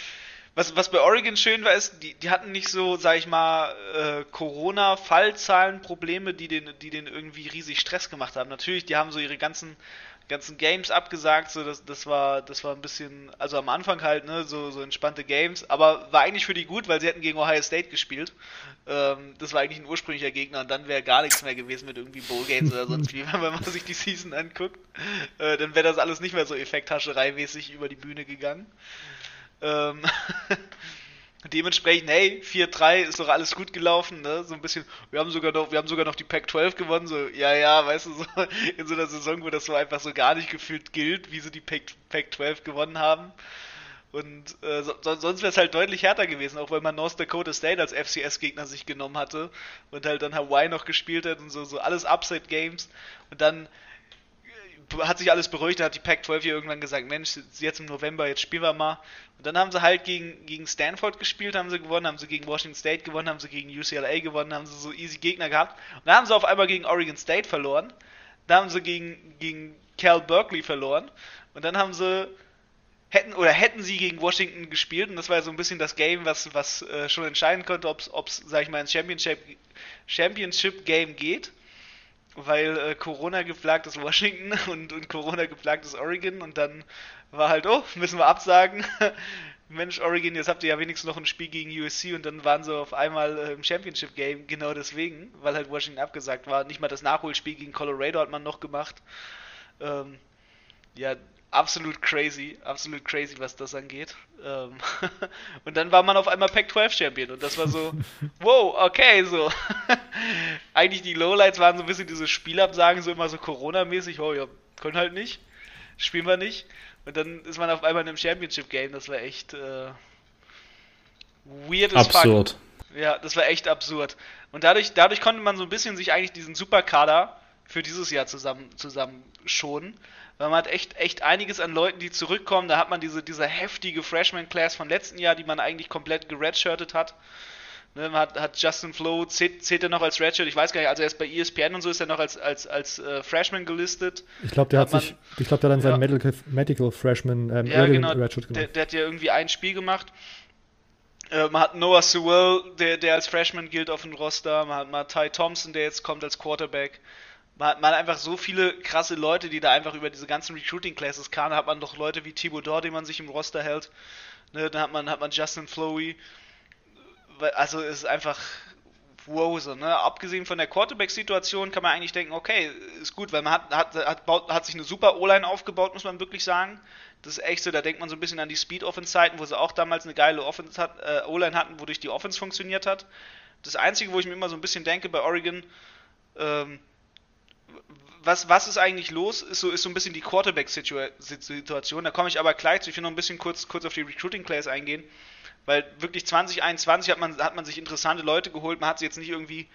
was, was bei Oregon schön war, ist, die, die hatten nicht so, sag ich mal, äh, Corona-Fallzahlen-Probleme, die den, die den irgendwie riesig Stress gemacht haben. Natürlich, die haben so ihre ganzen, ganzen Games abgesagt, so das, das war, das war ein bisschen, also am Anfang halt, ne, so, so entspannte Games, aber war eigentlich für die gut, weil sie hätten gegen Ohio State gespielt. Ähm, das war eigentlich ein ursprünglicher Gegner und dann wäre gar nichts mehr gewesen mit irgendwie Bowl Games oder sonst wie, wenn man sich die Season anguckt. Äh, dann wäre das alles nicht mehr so Effekthascherei-mäßig über die Bühne gegangen. Ähm, dementsprechend, hey, 4-3 ist doch alles gut gelaufen, ne? So ein bisschen, wir haben sogar noch, wir haben sogar noch die Pac-12 gewonnen, so, ja, ja, weißt du, so in so einer Saison, wo das so einfach so gar nicht gefühlt gilt, wie sie die Pac-12 gewonnen haben. Und äh, so, sonst wäre es halt deutlich härter gewesen, auch weil man North Dakota State als FCS-Gegner sich genommen hatte und halt dann Hawaii noch gespielt hat und so, so alles Upside-Games. Und dann hat sich alles beruhigt, da hat die Pac-12 hier irgendwann gesagt, Mensch, jetzt im November, jetzt spielen wir mal. Und dann haben sie halt gegen, gegen Stanford gespielt, haben sie gewonnen, haben sie gegen Washington State gewonnen, haben sie gegen UCLA gewonnen, haben sie so easy Gegner gehabt. Und dann haben sie auf einmal gegen Oregon State verloren. Da haben sie gegen, gegen Cal Berkeley verloren. Und dann haben sie hätten oder hätten sie gegen Washington gespielt und das war so ein bisschen das Game, was, was äh, schon entscheiden konnte, ob es, sag ich mal, ins Championship, Championship Game geht weil äh, Corona geplagt ist Washington und, und Corona geplagt ist Oregon und dann war halt, oh, müssen wir absagen. Mensch, Oregon, jetzt habt ihr ja wenigstens noch ein Spiel gegen USC und dann waren sie auf einmal äh, im Championship Game, genau deswegen, weil halt Washington abgesagt war. Nicht mal das Nachholspiel gegen Colorado hat man noch gemacht. Ähm, ja, absolut crazy, absolut crazy, was das angeht. Ähm und dann war man auf einmal Pac-12 Champion und das war so, wow, okay, so. Eigentlich die Lowlights waren so ein bisschen diese Spielabsagen, so immer so Corona-mäßig, oh ja, können halt nicht, spielen wir nicht. Und dann ist man auf einmal in einem Championship-Game, das war echt äh, weird as Absurd. Fuck. Ja, das war echt absurd. Und dadurch, dadurch konnte man so ein bisschen sich eigentlich diesen Superkader für dieses Jahr zusammen, zusammen schonen weil man hat echt, echt einiges an Leuten, die zurückkommen. Da hat man diese, diese heftige Freshman-Class von letzten Jahr, die man eigentlich komplett geredshirtet hat. Ne, man hat, hat Justin Flo, zählt, zählt er noch als Redshirt? Ich weiß gar nicht, also er ist bei ESPN und so ist er noch als, als, als äh, Freshman gelistet. Ich glaube, der hat, hat sich, ich glaube, der hat dann ja. sein Medical, Medical Freshman ähm, ja, genau, Redshirt gemacht. Der, der, hat ja irgendwie ein Spiel gemacht. Äh, man hat Noah Sewell, der, der als Freshman gilt auf dem Roster. Man hat, man hat Ty Thompson, der jetzt kommt als Quarterback man, hat einfach so viele krasse Leute, die da einfach über diese ganzen Recruiting Classes kamen. Da hat man doch Leute wie Thibaut den man sich im Roster hält. Ne, dann hat man, hat man Justin Flowey. Also es ist einfach wow, so, ne? Abgesehen von der Quarterback-Situation kann man eigentlich denken, okay, ist gut, weil man hat, hat, hat, baut, hat sich eine super O-Line aufgebaut, muss man wirklich sagen. Das ist echt so, da denkt man so ein bisschen an die Speed-Offense-Zeiten, wo sie auch damals eine geile hat, äh, O-Line hatten, wodurch die Offense funktioniert hat. Das Einzige, wo ich mir immer so ein bisschen denke bei Oregon, ähm, was, was ist eigentlich los, ist so, ist so ein bisschen die Quarterback-Situation. Da komme ich aber gleich zu. Ich will noch ein bisschen kurz, kurz auf die Recruiting-Class eingehen. Weil wirklich 2021 hat man, hat man sich interessante Leute geholt. Man hat sie jetzt nicht irgendwie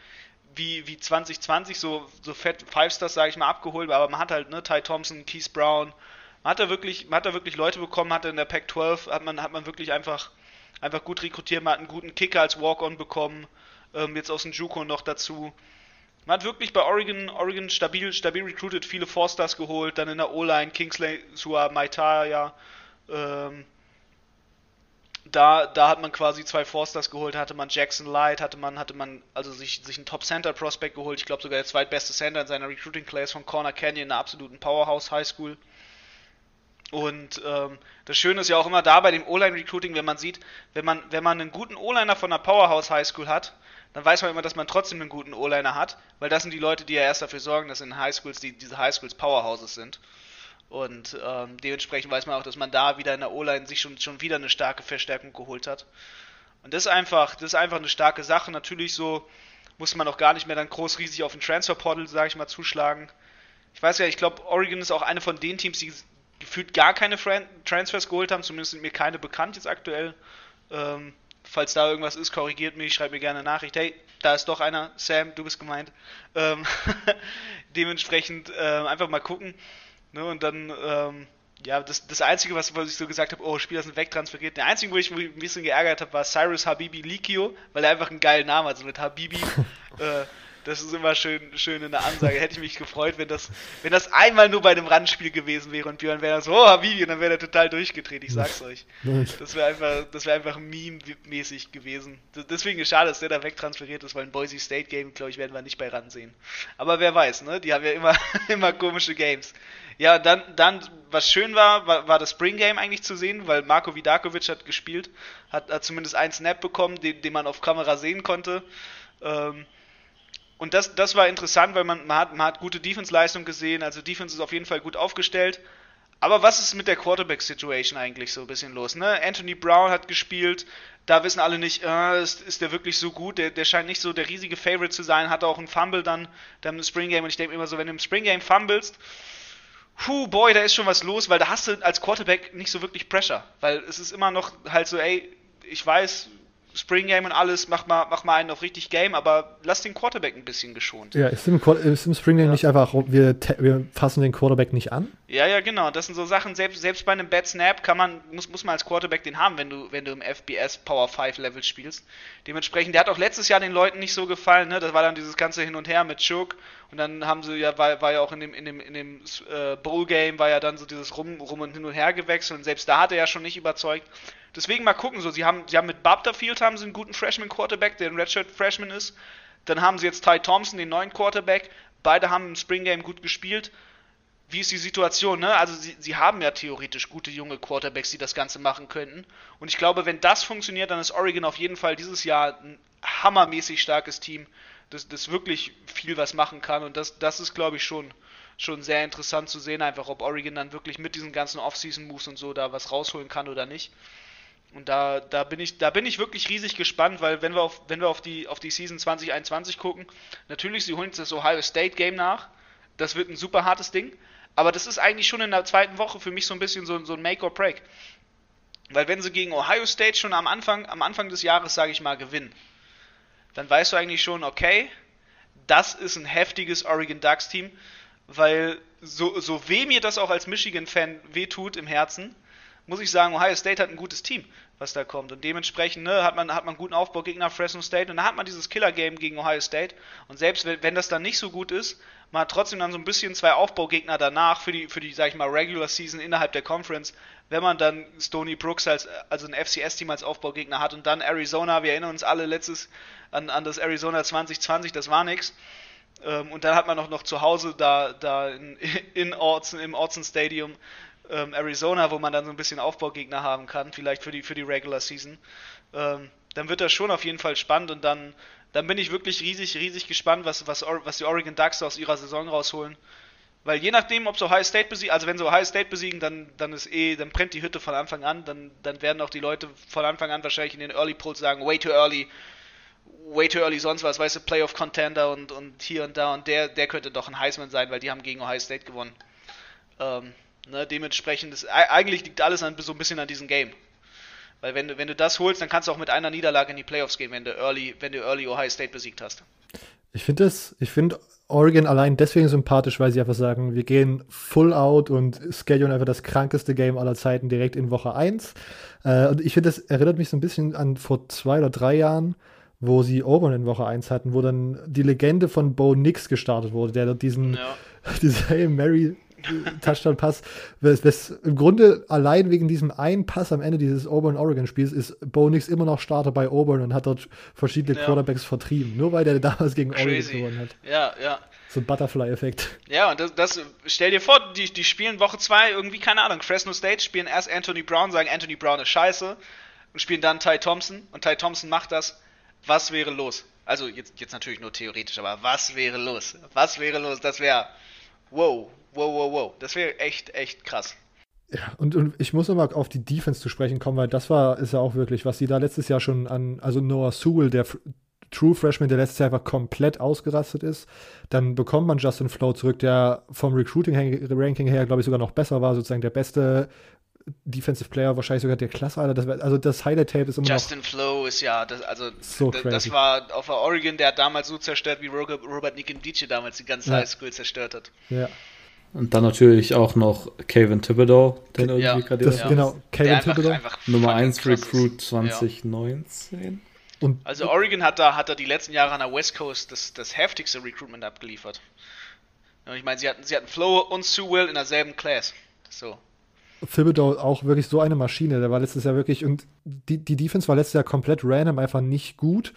wie, wie 2020 so, so fett Five Stars, sage ich mal, abgeholt, aber man hat halt, ne, Ty Thompson, Keith Brown, man hat da wirklich, man hat da wirklich Leute bekommen, hat in der Pac-12, hat man, hat man wirklich einfach, einfach gut rekrutiert, man hat einen guten Kicker als Walk-On bekommen, ähm, jetzt aus dem Juco noch dazu. Man hat wirklich bei Oregon, Oregon stabil, stabil recruited, viele Four-Stars geholt, dann in der O-Line Kingsley, Sua, Maitaya, ähm, da, da hat man quasi zwei Forsters geholt, hatte man Jackson Light, hatte man, hatte man also sich, sich einen Top Center Prospect geholt, ich glaube sogar der zweitbeste Center in seiner Recruiting Class von Corner Canyon, einer absoluten Powerhouse High School. Und ähm, das Schöne ist ja auch immer da bei dem O-Line Recruiting, wenn man sieht, wenn man, wenn man einen guten O-Liner von einer Powerhouse High School hat, dann weiß man immer, dass man trotzdem einen guten O-Liner hat, weil das sind die Leute, die ja erst dafür sorgen, dass in Highschools die, diese Highschools Powerhouses sind. Und ähm, dementsprechend weiß man auch, dass man da wieder in der O-Line sich schon, schon wieder eine starke Verstärkung geholt hat. Und das ist einfach, das ist einfach eine starke Sache. Natürlich so muss man auch gar nicht mehr dann groß riesig auf den Transferportal, sage ich mal, zuschlagen. Ich weiß ja, ich glaube, Oregon ist auch eine von den Teams, die gefühlt gar keine Transfers geholt haben. Zumindest sind mir keine bekannt jetzt aktuell. Ähm, falls da irgendwas ist, korrigiert mich, schreibt mir gerne eine Nachricht. Hey, da ist doch einer, Sam, du bist gemeint. Ähm, dementsprechend äh, einfach mal gucken. Ne, und dann, ähm, ja, das, das Einzige, was, was ich so gesagt habe, oh, Spieler sind wegtransferiert. Der Einzige, wo ich mich ein bisschen geärgert habe, war Cyrus Habibi Likio, weil er einfach einen geilen Namen hat, so mit Habibi. äh, das ist immer schön, schön in der Ansage. Hätte ich mich gefreut, wenn das, wenn das einmal nur bei einem Randspiel gewesen wäre und Björn wäre so, oh, Habibi, und dann wäre er total durchgedreht, ich sag's euch. Das wäre einfach, das wäre einfach meme-mäßig gewesen. Deswegen ist schade, dass der da wegtransferiert ist, weil ein Boise State Game, glaube ich, werden wir nicht bei ran sehen. Aber wer weiß, ne? Die haben ja immer, immer komische Games. Ja, dann, dann, was schön war, war, war das Spring Game eigentlich zu sehen, weil Marko Vidakovic hat gespielt, hat, hat zumindest einen Snap bekommen, den, den man auf Kamera sehen konnte. Ähm, und das, das war interessant, weil man, man, hat, man hat gute Defense-Leistung gesehen, also Defense ist auf jeden Fall gut aufgestellt. Aber was ist mit der Quarterback-Situation eigentlich so ein bisschen los? Ne? Anthony Brown hat gespielt, da wissen alle nicht, äh, ist, ist der wirklich so gut? Der, der scheint nicht so der riesige Favorite zu sein, hat auch einen Fumble dann, dann im Spring Game. Und ich denke immer so, wenn du im Spring Game fumblest, puh, boy, da ist schon was los, weil da hast du als Quarterback nicht so wirklich Pressure. Weil es ist immer noch halt so, ey, ich weiß, Spring Game und alles, mach mal, mach mal einen auf richtig Game, aber lass den Quarterback ein bisschen geschont. Ja, ist im, ist im Spring Game ja. nicht einfach, wir, wir fassen den Quarterback nicht an? Ja, ja, genau. Das sind so Sachen, selbst, selbst bei einem Bad Snap kann man, muss, muss man als Quarterback den haben, wenn du, wenn du im FBS Power 5 Level spielst. Dementsprechend, der hat auch letztes Jahr den Leuten nicht so gefallen, ne? Das war dann dieses ganze Hin und Her mit Shook und dann haben sie ja, war, war ja auch in dem, in dem, in dem äh, Bowl Game war ja dann so dieses Rum, Rum und Hin und Her gewechselt und selbst da hat er ja schon nicht überzeugt. Deswegen mal gucken, so, sie haben, sie haben mit Butterfield haben sie einen guten Freshman Quarterback, der ein Redshirt Freshman ist. Dann haben sie jetzt Ty Thompson, den neuen Quarterback. Beide haben im Spring Game gut gespielt. Wie ist die Situation, ne? Also sie, sie haben ja theoretisch gute junge Quarterbacks, die das Ganze machen könnten. Und ich glaube, wenn das funktioniert, dann ist Oregon auf jeden Fall dieses Jahr ein hammermäßig starkes Team, das, das wirklich viel was machen kann. Und das, das ist, glaube ich, schon, schon sehr interessant zu sehen, einfach ob Oregon dann wirklich mit diesen ganzen Off-Season-Moves und so da was rausholen kann oder nicht. Und da, da, bin ich, da bin ich wirklich riesig gespannt, weil wenn wir auf, wenn wir auf, die, auf die Season 2021 gucken, natürlich, sie holen jetzt das Ohio State Game nach. Das wird ein super hartes Ding. Aber das ist eigentlich schon in der zweiten Woche für mich so ein bisschen so, so ein Make or Break. Weil wenn sie gegen Ohio State schon am Anfang, am Anfang des Jahres, sage ich mal, gewinnen, dann weißt du eigentlich schon, okay, das ist ein heftiges Oregon Ducks Team, weil so, so weh mir das auch als Michigan-Fan wehtut im Herzen, muss ich sagen, Ohio State hat ein gutes Team, was da kommt. Und dementsprechend ne, hat, man, hat man guten Aufbau gegen Fresno State und dann hat man dieses Killer-Game gegen Ohio State. Und selbst wenn, das dann nicht so gut ist, man hat trotzdem dann so ein bisschen zwei Aufbaugegner danach für die, für die, sag ich mal, Regular Season innerhalb der Conference, wenn man dann Stony Brooks als, also ein FCS-Team als Aufbaugegner hat und dann Arizona, wir erinnern uns alle letztes an, an das Arizona 2020, das war nix. Ähm, und dann hat man noch, noch zu Hause da, da in, in Orson, im Orson Stadium ähm, Arizona, wo man dann so ein bisschen Aufbaugegner haben kann, vielleicht für die, für die Regular Season, ähm, dann wird das schon auf jeden Fall spannend und dann, dann bin ich wirklich riesig, riesig gespannt, was, was, was die Oregon Ducks aus ihrer Saison rausholen. Weil je nachdem, ob sie Ohio State besiegen, also wenn sie Ohio State besiegen, dann, dann ist eh, dann brennt die Hütte von Anfang an, dann, dann werden auch die Leute von Anfang an wahrscheinlich in den Early Polls sagen, way too early, way too early sonst was, weißt du, Playoff Contender und, und hier und da und der, der könnte doch ein Heisman sein, weil die haben gegen Ohio State gewonnen. Ähm, Ne, dementsprechend ist eigentlich liegt alles an, so ein bisschen an diesem Game. Weil wenn du, wenn du das holst, dann kannst du auch mit einer Niederlage in die Playoffs gehen, wenn du Early, wenn du Early Ohio State besiegt hast. Ich finde das, ich finde Oregon allein deswegen sympathisch, weil sie einfach sagen, wir gehen full out und schedulen einfach das krankeste Game aller Zeiten direkt in Woche 1. Äh, und ich finde, das erinnert mich so ein bisschen an vor zwei oder drei Jahren, wo sie Auburn in Woche 1 hatten, wo dann die Legende von Bo Nix gestartet wurde, der diesen, ja. diese Hail Mary Touchdown-Pass. Im Grunde allein wegen diesem einen Pass am Ende dieses Auburn-Oregon-Spiels ist Bo Nix immer noch Starter bei Auburn und hat dort verschiedene ja. Quarterbacks vertrieben. Nur weil der damals gegen Crazy. Oregon gewonnen hat. Ja, ja. So ein Butterfly-Effekt. Ja, und das, das, stell dir vor, die, die spielen Woche 2 irgendwie, keine Ahnung, Fresno State, spielen erst Anthony Brown, sagen Anthony Brown ist scheiße und spielen dann Ty Thompson und Ty Thompson macht das. Was wäre los? Also jetzt, jetzt natürlich nur theoretisch, aber was wäre los? Was wäre los? Das wäre wow, wow, wow, wow. Das wäre echt, echt krass. Ja, und, und ich muss nochmal auf die Defense zu sprechen kommen, weil das war, ist ja auch wirklich, was sie da letztes Jahr schon an, also Noah Sewell, der True Freshman, der letztes Jahr einfach komplett ausgerastet ist. Dann bekommt man Justin Flow zurück, der vom Recruiting-Ranking her, glaube ich, sogar noch besser war, sozusagen der beste Defensive Player, wahrscheinlich sogar der Klasse, Alter. Das, also das Highlight-Tape ist immer Justin noch Flow ist ja, das, also so das war auf Oregon, der hat damals so zerstört, wie Robert, Nick damals die ganze ja. Highschool zerstört hat. Ja. Und dann natürlich auch noch Kevin Thibodeau, den irgendwie ja, gerade das, ja. Genau, Kevin Thibodeau. Nummer 1 Recruit 2019. Ja. Und also Oregon hat da, hat da die letzten Jahre an der West Coast das, das heftigste Recruitment abgeliefert. Und ich meine, sie hatten, sie hatten Flo und Sewell in derselben Class. So. Thibodeau auch wirklich so eine Maschine. Der war letztes Jahr wirklich, und die, die Defense war letztes Jahr komplett random, einfach nicht gut.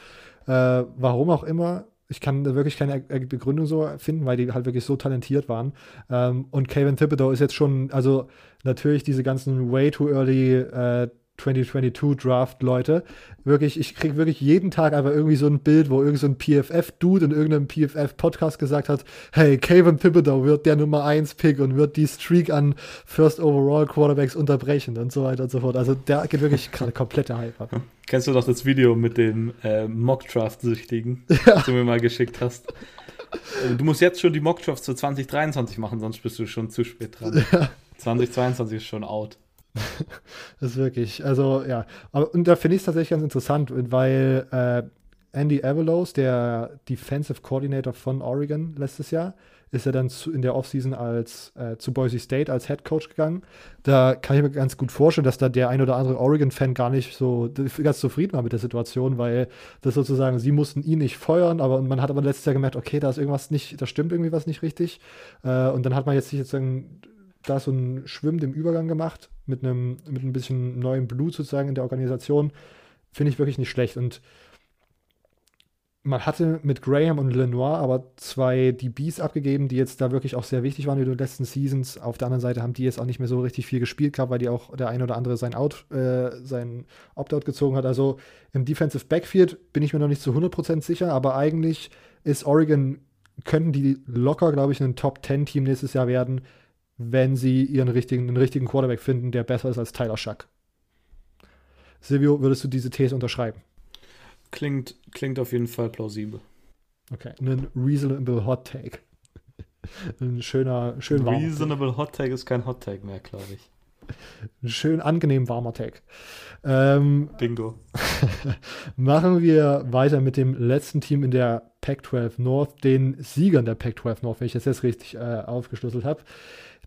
Äh, warum auch immer ich kann wirklich keine Begründung so finden, weil die halt wirklich so talentiert waren. Ähm, und Kevin Thibodeau ist jetzt schon, also natürlich diese ganzen way too early äh, 2022 Draft Leute. Wirklich, ich kriege wirklich jeden Tag einfach irgendwie so ein Bild, wo irgend so ein PFF-Dude in irgendeinem PFF-Podcast gesagt hat, hey, Kevin Thibodeau wird der Nummer 1 Pick und wird die Streak an First Overall Quarterbacks unterbrechen und so weiter und so fort. Also der geht wirklich gerade komplette Hype ab. Kennst du doch das Video mit dem äh, Mock-Draft-Süchtigen, ja. das du mir mal geschickt hast? Äh, du musst jetzt schon die Mock-Drafts für 2023 machen, sonst bist du schon zu spät dran. Ja. 2022 ist schon out. das ist wirklich, also ja. Aber, und da finde ich es tatsächlich ganz interessant, weil äh, Andy Avalos, der Defensive Coordinator von Oregon letztes Jahr, ist er dann zu, in der Offseason als äh, zu Boise State als Head Coach gegangen. Da kann ich mir ganz gut vorstellen, dass da der ein oder andere Oregon-Fan gar nicht so ganz zufrieden war mit der Situation, weil das sozusagen, sie mussten ihn nicht feuern, aber man hat aber letztes Jahr gemerkt, okay, da ist irgendwas nicht, da stimmt irgendwie was nicht richtig. Äh, und dann hat man jetzt sich sozusagen da so ein Schwimmen im Übergang gemacht mit einem mit ein bisschen neuem Blut sozusagen in der Organisation. Finde ich wirklich nicht schlecht. Und man hatte mit Graham und Lenoir aber zwei DBs abgegeben, die jetzt da wirklich auch sehr wichtig waren in den letzten Seasons. Auf der anderen Seite haben die jetzt auch nicht mehr so richtig viel gespielt gehabt, weil die auch der ein oder andere sein, Out, äh, sein Opt-out gezogen hat. Also im Defensive Backfield bin ich mir noch nicht zu 100% sicher, aber eigentlich ist Oregon, könnten die locker, glaube ich, ein Top-10-Team nächstes Jahr werden, wenn sie ihren richtigen, einen richtigen Quarterback finden, der besser ist als Tyler Schuck. Silvio, würdest du diese These unterschreiben? Klingt, klingt auf jeden Fall plausibel. Okay, ein reasonable Hot Take. Ein schöner, schön warmer Reasonable Take. Hot Take ist kein Hot Take mehr, glaube ich. Ein schön angenehm warmer Take. Ähm, Bingo. machen wir weiter mit dem letzten Team in der Pac-12 North, den Siegern der Pac-12 North, wenn ich das jetzt richtig äh, aufgeschlüsselt habe.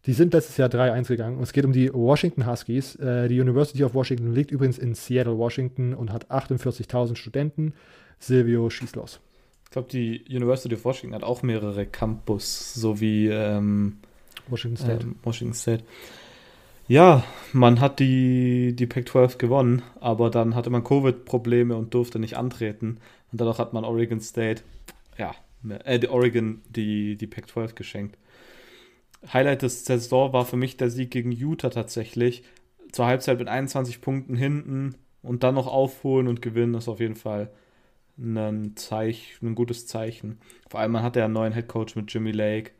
Die sind letztes Jahr 3-1 gegangen und es geht um die Washington Huskies. Äh, die University of Washington liegt übrigens in Seattle, Washington und hat 48.000 Studenten. Silvio, schieß los. Ich glaube, die University of Washington hat auch mehrere Campus, so wie ähm, Washington State. Ähm, Washington State. Ja, man hat die, die Pac-12 gewonnen, aber dann hatte man Covid-Probleme und durfte nicht antreten. Und dadurch hat man Oregon State, ja, äh, Oregon die, die Pac-12 geschenkt. Highlight des Saison war für mich der Sieg gegen Utah tatsächlich. Zur Halbzeit mit 21 Punkten hinten und dann noch aufholen und gewinnen, ist auf jeden Fall ein, Zeichen, ein gutes Zeichen. Vor allem, man hat ja einen neuen Headcoach mit Jimmy Lake.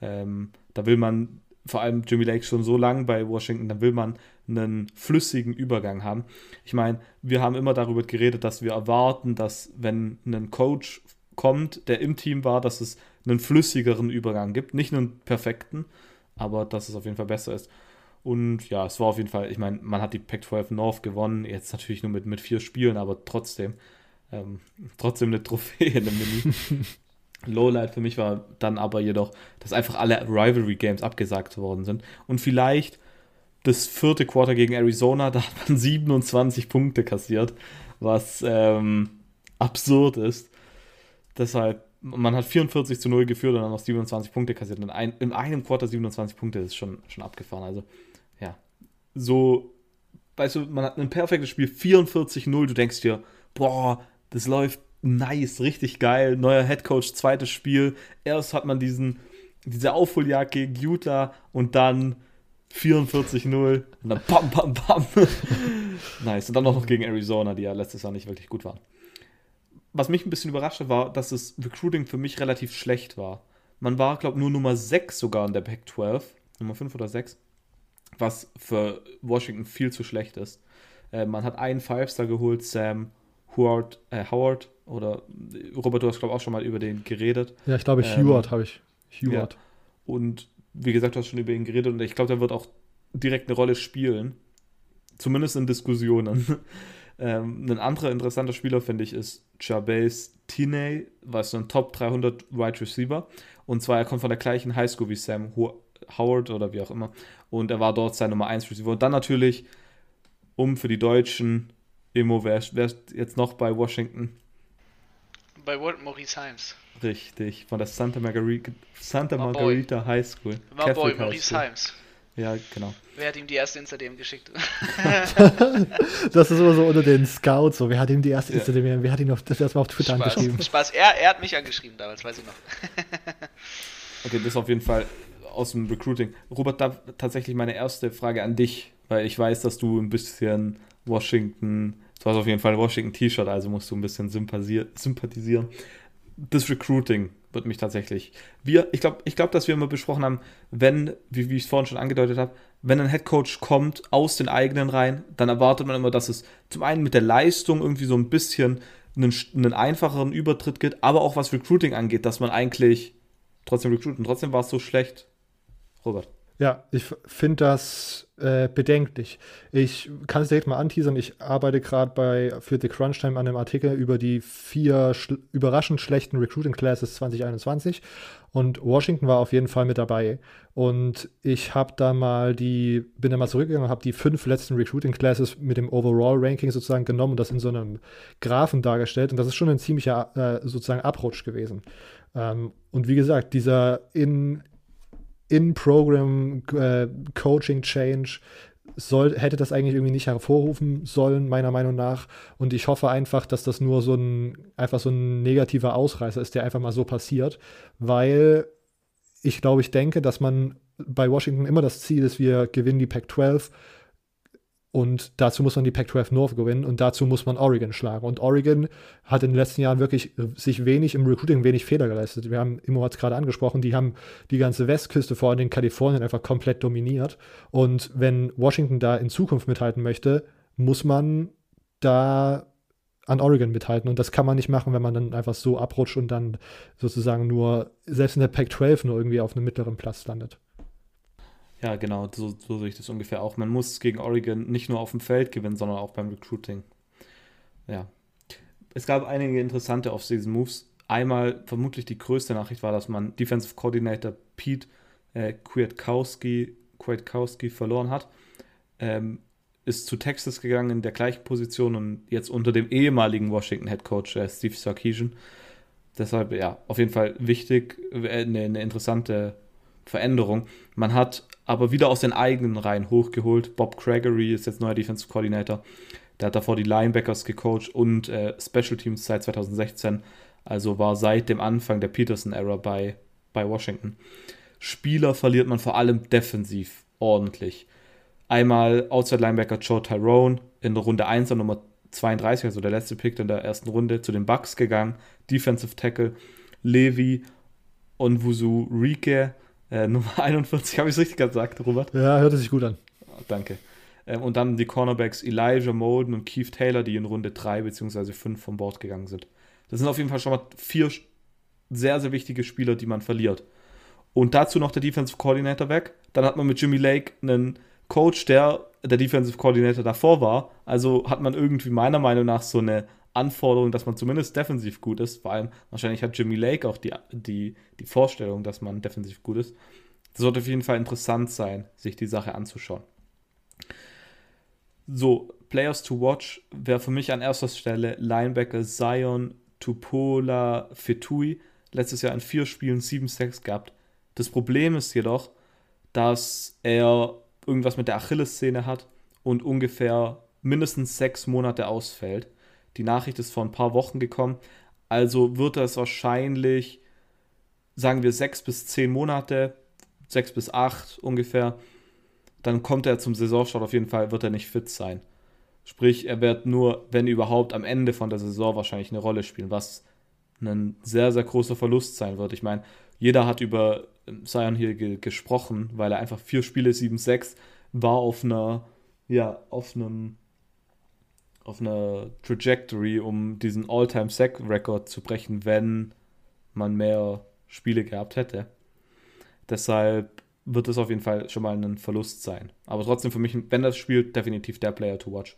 Ähm, da will man, vor allem Jimmy Lake schon so lange bei Washington, da will man einen flüssigen Übergang haben. Ich meine, wir haben immer darüber geredet, dass wir erwarten, dass wenn ein Coach kommt, der im Team war, dass es einen flüssigeren Übergang gibt. Nicht einen perfekten, aber dass es auf jeden Fall besser ist. Und ja, es war auf jeden Fall, ich meine, man hat die Pac-12 North gewonnen, jetzt natürlich nur mit, mit vier Spielen, aber trotzdem, ähm, trotzdem eine Trophäe in dem Menü. Lowlight für mich war dann aber jedoch, dass einfach alle Rivalry Games abgesagt worden sind. Und vielleicht das vierte Quarter gegen Arizona, da hat man 27 Punkte kassiert, was ähm, absurd ist. Deshalb man hat 44 zu 0 geführt und dann noch 27 Punkte kassiert. Und ein, in einem Quarter 27 Punkte ist schon, schon abgefahren. Also, ja, so, weißt du, man hat ein perfektes Spiel, 44-0. Du denkst dir, boah, das läuft nice, richtig geil. Neuer Headcoach, zweites Spiel. Erst hat man diesen, diese Aufholjagd gegen Utah und dann 44-0 und dann bam, bam, bam. nice. Und dann noch gegen Arizona, die ja letztes Jahr nicht wirklich gut waren was mich ein bisschen überrascht hat, war, dass das Recruiting für mich relativ schlecht war. Man war, glaube ich, nur Nummer 6 sogar in der Pac-12, Nummer 5 oder 6, was für Washington viel zu schlecht ist. Äh, man hat einen Five-Star geholt, Sam Howard, äh, Howard oder Robert, du hast, glaube ich, auch schon mal über den geredet. Ja, ich glaube, ähm, Heward habe ich. Heward. Ja. Und wie gesagt, du hast schon über ihn geredet und ich glaube, der wird auch direkt eine Rolle spielen. Zumindest in Diskussionen. Ähm, ein anderer interessanter Spieler, finde ich, ist Jabez Tiney, was so ein Top 300 Wide Receiver. Und zwar, er kommt von der gleichen Highschool wie Sam Howard oder wie auch immer. Und er war dort sein Nummer 1 Receiver. Und dann natürlich, um für die Deutschen, Emo, wer, wer ist jetzt noch bei Washington? Bei Maurice Himes. Richtig, von der Santa Margarita, Santa Margarita High School. My boy, Maurice Himes. Ja, genau. Wer hat ihm die erste Insta-DM geschickt? das ist immer so unter den Scouts. So. Wer hat ihm die erste ja. Insta-DM? Wer hat ihn auf, das erstmal auf Twitter Spaß. angeschrieben? Spaß. Er, er hat mich angeschrieben damals, weiß ich noch. okay, das ist auf jeden Fall aus dem Recruiting. Robert, da tatsächlich meine erste Frage an dich, weil ich weiß, dass du ein bisschen Washington, du hast auf jeden Fall ein Washington-T-Shirt, also musst du ein bisschen sympathisieren. Das Recruiting, wird mich tatsächlich. Wir, ich glaube, ich glaub, dass wir immer besprochen haben, wenn, wie, wie ich es vorhin schon angedeutet habe, wenn ein Headcoach kommt aus den eigenen Reihen, dann erwartet man immer, dass es zum einen mit der Leistung irgendwie so ein bisschen einen, einen einfacheren Übertritt gibt, aber auch was Recruiting angeht, dass man eigentlich trotzdem recruiten. Trotzdem war es so schlecht. Robert. Ja, ich finde das äh, bedenklich. Ich kann es direkt mal anteasern. Ich arbeite gerade bei für The Crunch Time an einem Artikel über die vier schl überraschend schlechten Recruiting Classes 2021 und Washington war auf jeden Fall mit dabei. Und ich habe da mal die, bin da mal zurückgegangen und habe die fünf letzten Recruiting Classes mit dem Overall Ranking sozusagen genommen und das in so einem Graphen dargestellt. Und das ist schon ein ziemlicher äh, sozusagen Abrutsch gewesen. Ähm, und wie gesagt, dieser in in-Program äh, Coaching Change soll, hätte das eigentlich irgendwie nicht hervorrufen sollen, meiner Meinung nach. Und ich hoffe einfach, dass das nur so ein, einfach so ein negativer Ausreißer ist, der einfach mal so passiert, weil ich glaube, ich denke, dass man bei Washington immer das Ziel ist, wir gewinnen die Pac-12 und dazu muss man die Pac-12 North gewinnen und dazu muss man Oregon schlagen. Und Oregon hat in den letzten Jahren wirklich äh, sich wenig im Recruiting, wenig Fehler geleistet. Wir haben, Immo hat es gerade angesprochen, die haben die ganze Westküste, vor allem in Kalifornien, einfach komplett dominiert. Und wenn Washington da in Zukunft mithalten möchte, muss man da an Oregon mithalten. Und das kann man nicht machen, wenn man dann einfach so abrutscht und dann sozusagen nur, selbst in der Pac-12 nur irgendwie auf einem mittleren Platz landet. Ja, genau, so, so sehe ich das ungefähr auch. Man muss gegen Oregon nicht nur auf dem Feld gewinnen, sondern auch beim Recruiting. Ja. Es gab einige interessante Off-Season-Moves. Einmal, vermutlich die größte Nachricht war, dass man Defensive Coordinator Pete äh, Kwiatkowski, Kwiatkowski verloren hat. Ähm, ist zu Texas gegangen in der gleichen Position und jetzt unter dem ehemaligen Washington Head Coach äh, Steve Sarkisian. Deshalb, ja, auf jeden Fall wichtig, äh, eine, eine interessante Veränderung. Man hat aber wieder aus den eigenen Reihen hochgeholt. Bob Gregory ist jetzt neuer Defensive Coordinator. Der hat davor die Linebackers gecoacht und äh, Special Teams seit 2016. Also war seit dem Anfang der Peterson-Ära bei, bei Washington. Spieler verliert man vor allem defensiv ordentlich. Einmal Outside Linebacker Joe Tyrone in Runde 1 an Nummer 32, also der letzte Pick in der ersten Runde, zu den Bucks gegangen. Defensive Tackle Levi Onwuzu Rike äh, Nummer 41, habe ich es richtig gesagt, Robert? Ja, hört sich gut an. Oh, danke. Ähm, und dann die Cornerbacks Elijah Molden und Keith Taylor, die in Runde 3 bzw. 5 vom Bord gegangen sind. Das sind auf jeden Fall schon mal vier sehr, sehr wichtige Spieler, die man verliert. Und dazu noch der Defensive Coordinator weg. Dann hat man mit Jimmy Lake einen Coach, der der Defensive Coordinator davor war. Also hat man irgendwie meiner Meinung nach so eine Anforderung, dass man zumindest defensiv gut ist. Vor allem, wahrscheinlich hat Jimmy Lake auch die, die, die Vorstellung, dass man defensiv gut ist. Das sollte auf jeden Fall interessant sein, sich die Sache anzuschauen. So, Players to watch wäre für mich an erster Stelle Linebacker Zion Tupola Fetui. Letztes Jahr in vier Spielen 7-6 gehabt. Das Problem ist jedoch, dass er irgendwas mit der Achillessehne hat und ungefähr mindestens sechs Monate ausfällt. Die Nachricht ist vor ein paar Wochen gekommen. Also wird das wahrscheinlich, sagen wir, sechs bis zehn Monate, sechs bis acht ungefähr. Dann kommt er zum Saisonstart auf jeden Fall, wird er nicht fit sein. Sprich, er wird nur, wenn überhaupt, am Ende von der Saison wahrscheinlich eine Rolle spielen, was ein sehr, sehr großer Verlust sein wird. Ich meine, jeder hat über Sion hier ge gesprochen, weil er einfach vier Spiele, 7-6, war auf einer, ja, auf einem auf einer Trajectory, um diesen All-Time-Sack-Record zu brechen, wenn man mehr Spiele gehabt hätte. Deshalb wird es auf jeden Fall schon mal ein Verlust sein. Aber trotzdem für mich, wenn das spielt, definitiv der Player to watch.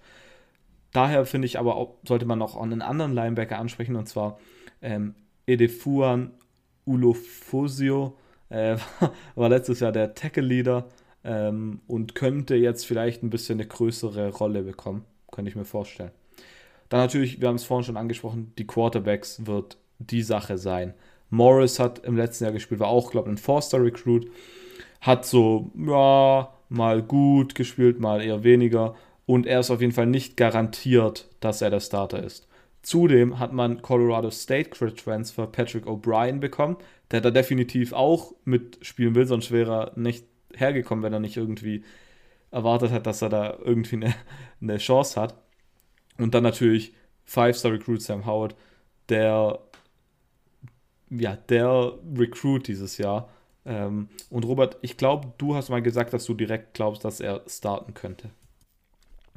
Daher finde ich aber auch, sollte man noch einen anderen Linebacker ansprechen, und zwar ähm, Edefuan Ulofosio, äh, war letztes Jahr der Tackle-Leader ähm, und könnte jetzt vielleicht ein bisschen eine größere Rolle bekommen könnte ich mir vorstellen. Dann natürlich, wir haben es vorhin schon angesprochen, die Quarterbacks wird die Sache sein. Morris hat im letzten Jahr gespielt, war auch, glaube ich, ein Forster-Recruit. Hat so, ja, mal gut gespielt, mal eher weniger. Und er ist auf jeden Fall nicht garantiert, dass er der Starter ist. Zudem hat man Colorado State Transfer Patrick O'Brien bekommen, der da definitiv auch mitspielen will, sonst wäre er nicht hergekommen, wenn er nicht irgendwie erwartet hat, dass er da irgendwie eine, eine Chance hat. Und dann natürlich Five-Star-Recruit Sam Howard, der ja, der Recruit dieses Jahr. Ähm, und Robert, ich glaube, du hast mal gesagt, dass du direkt glaubst, dass er starten könnte.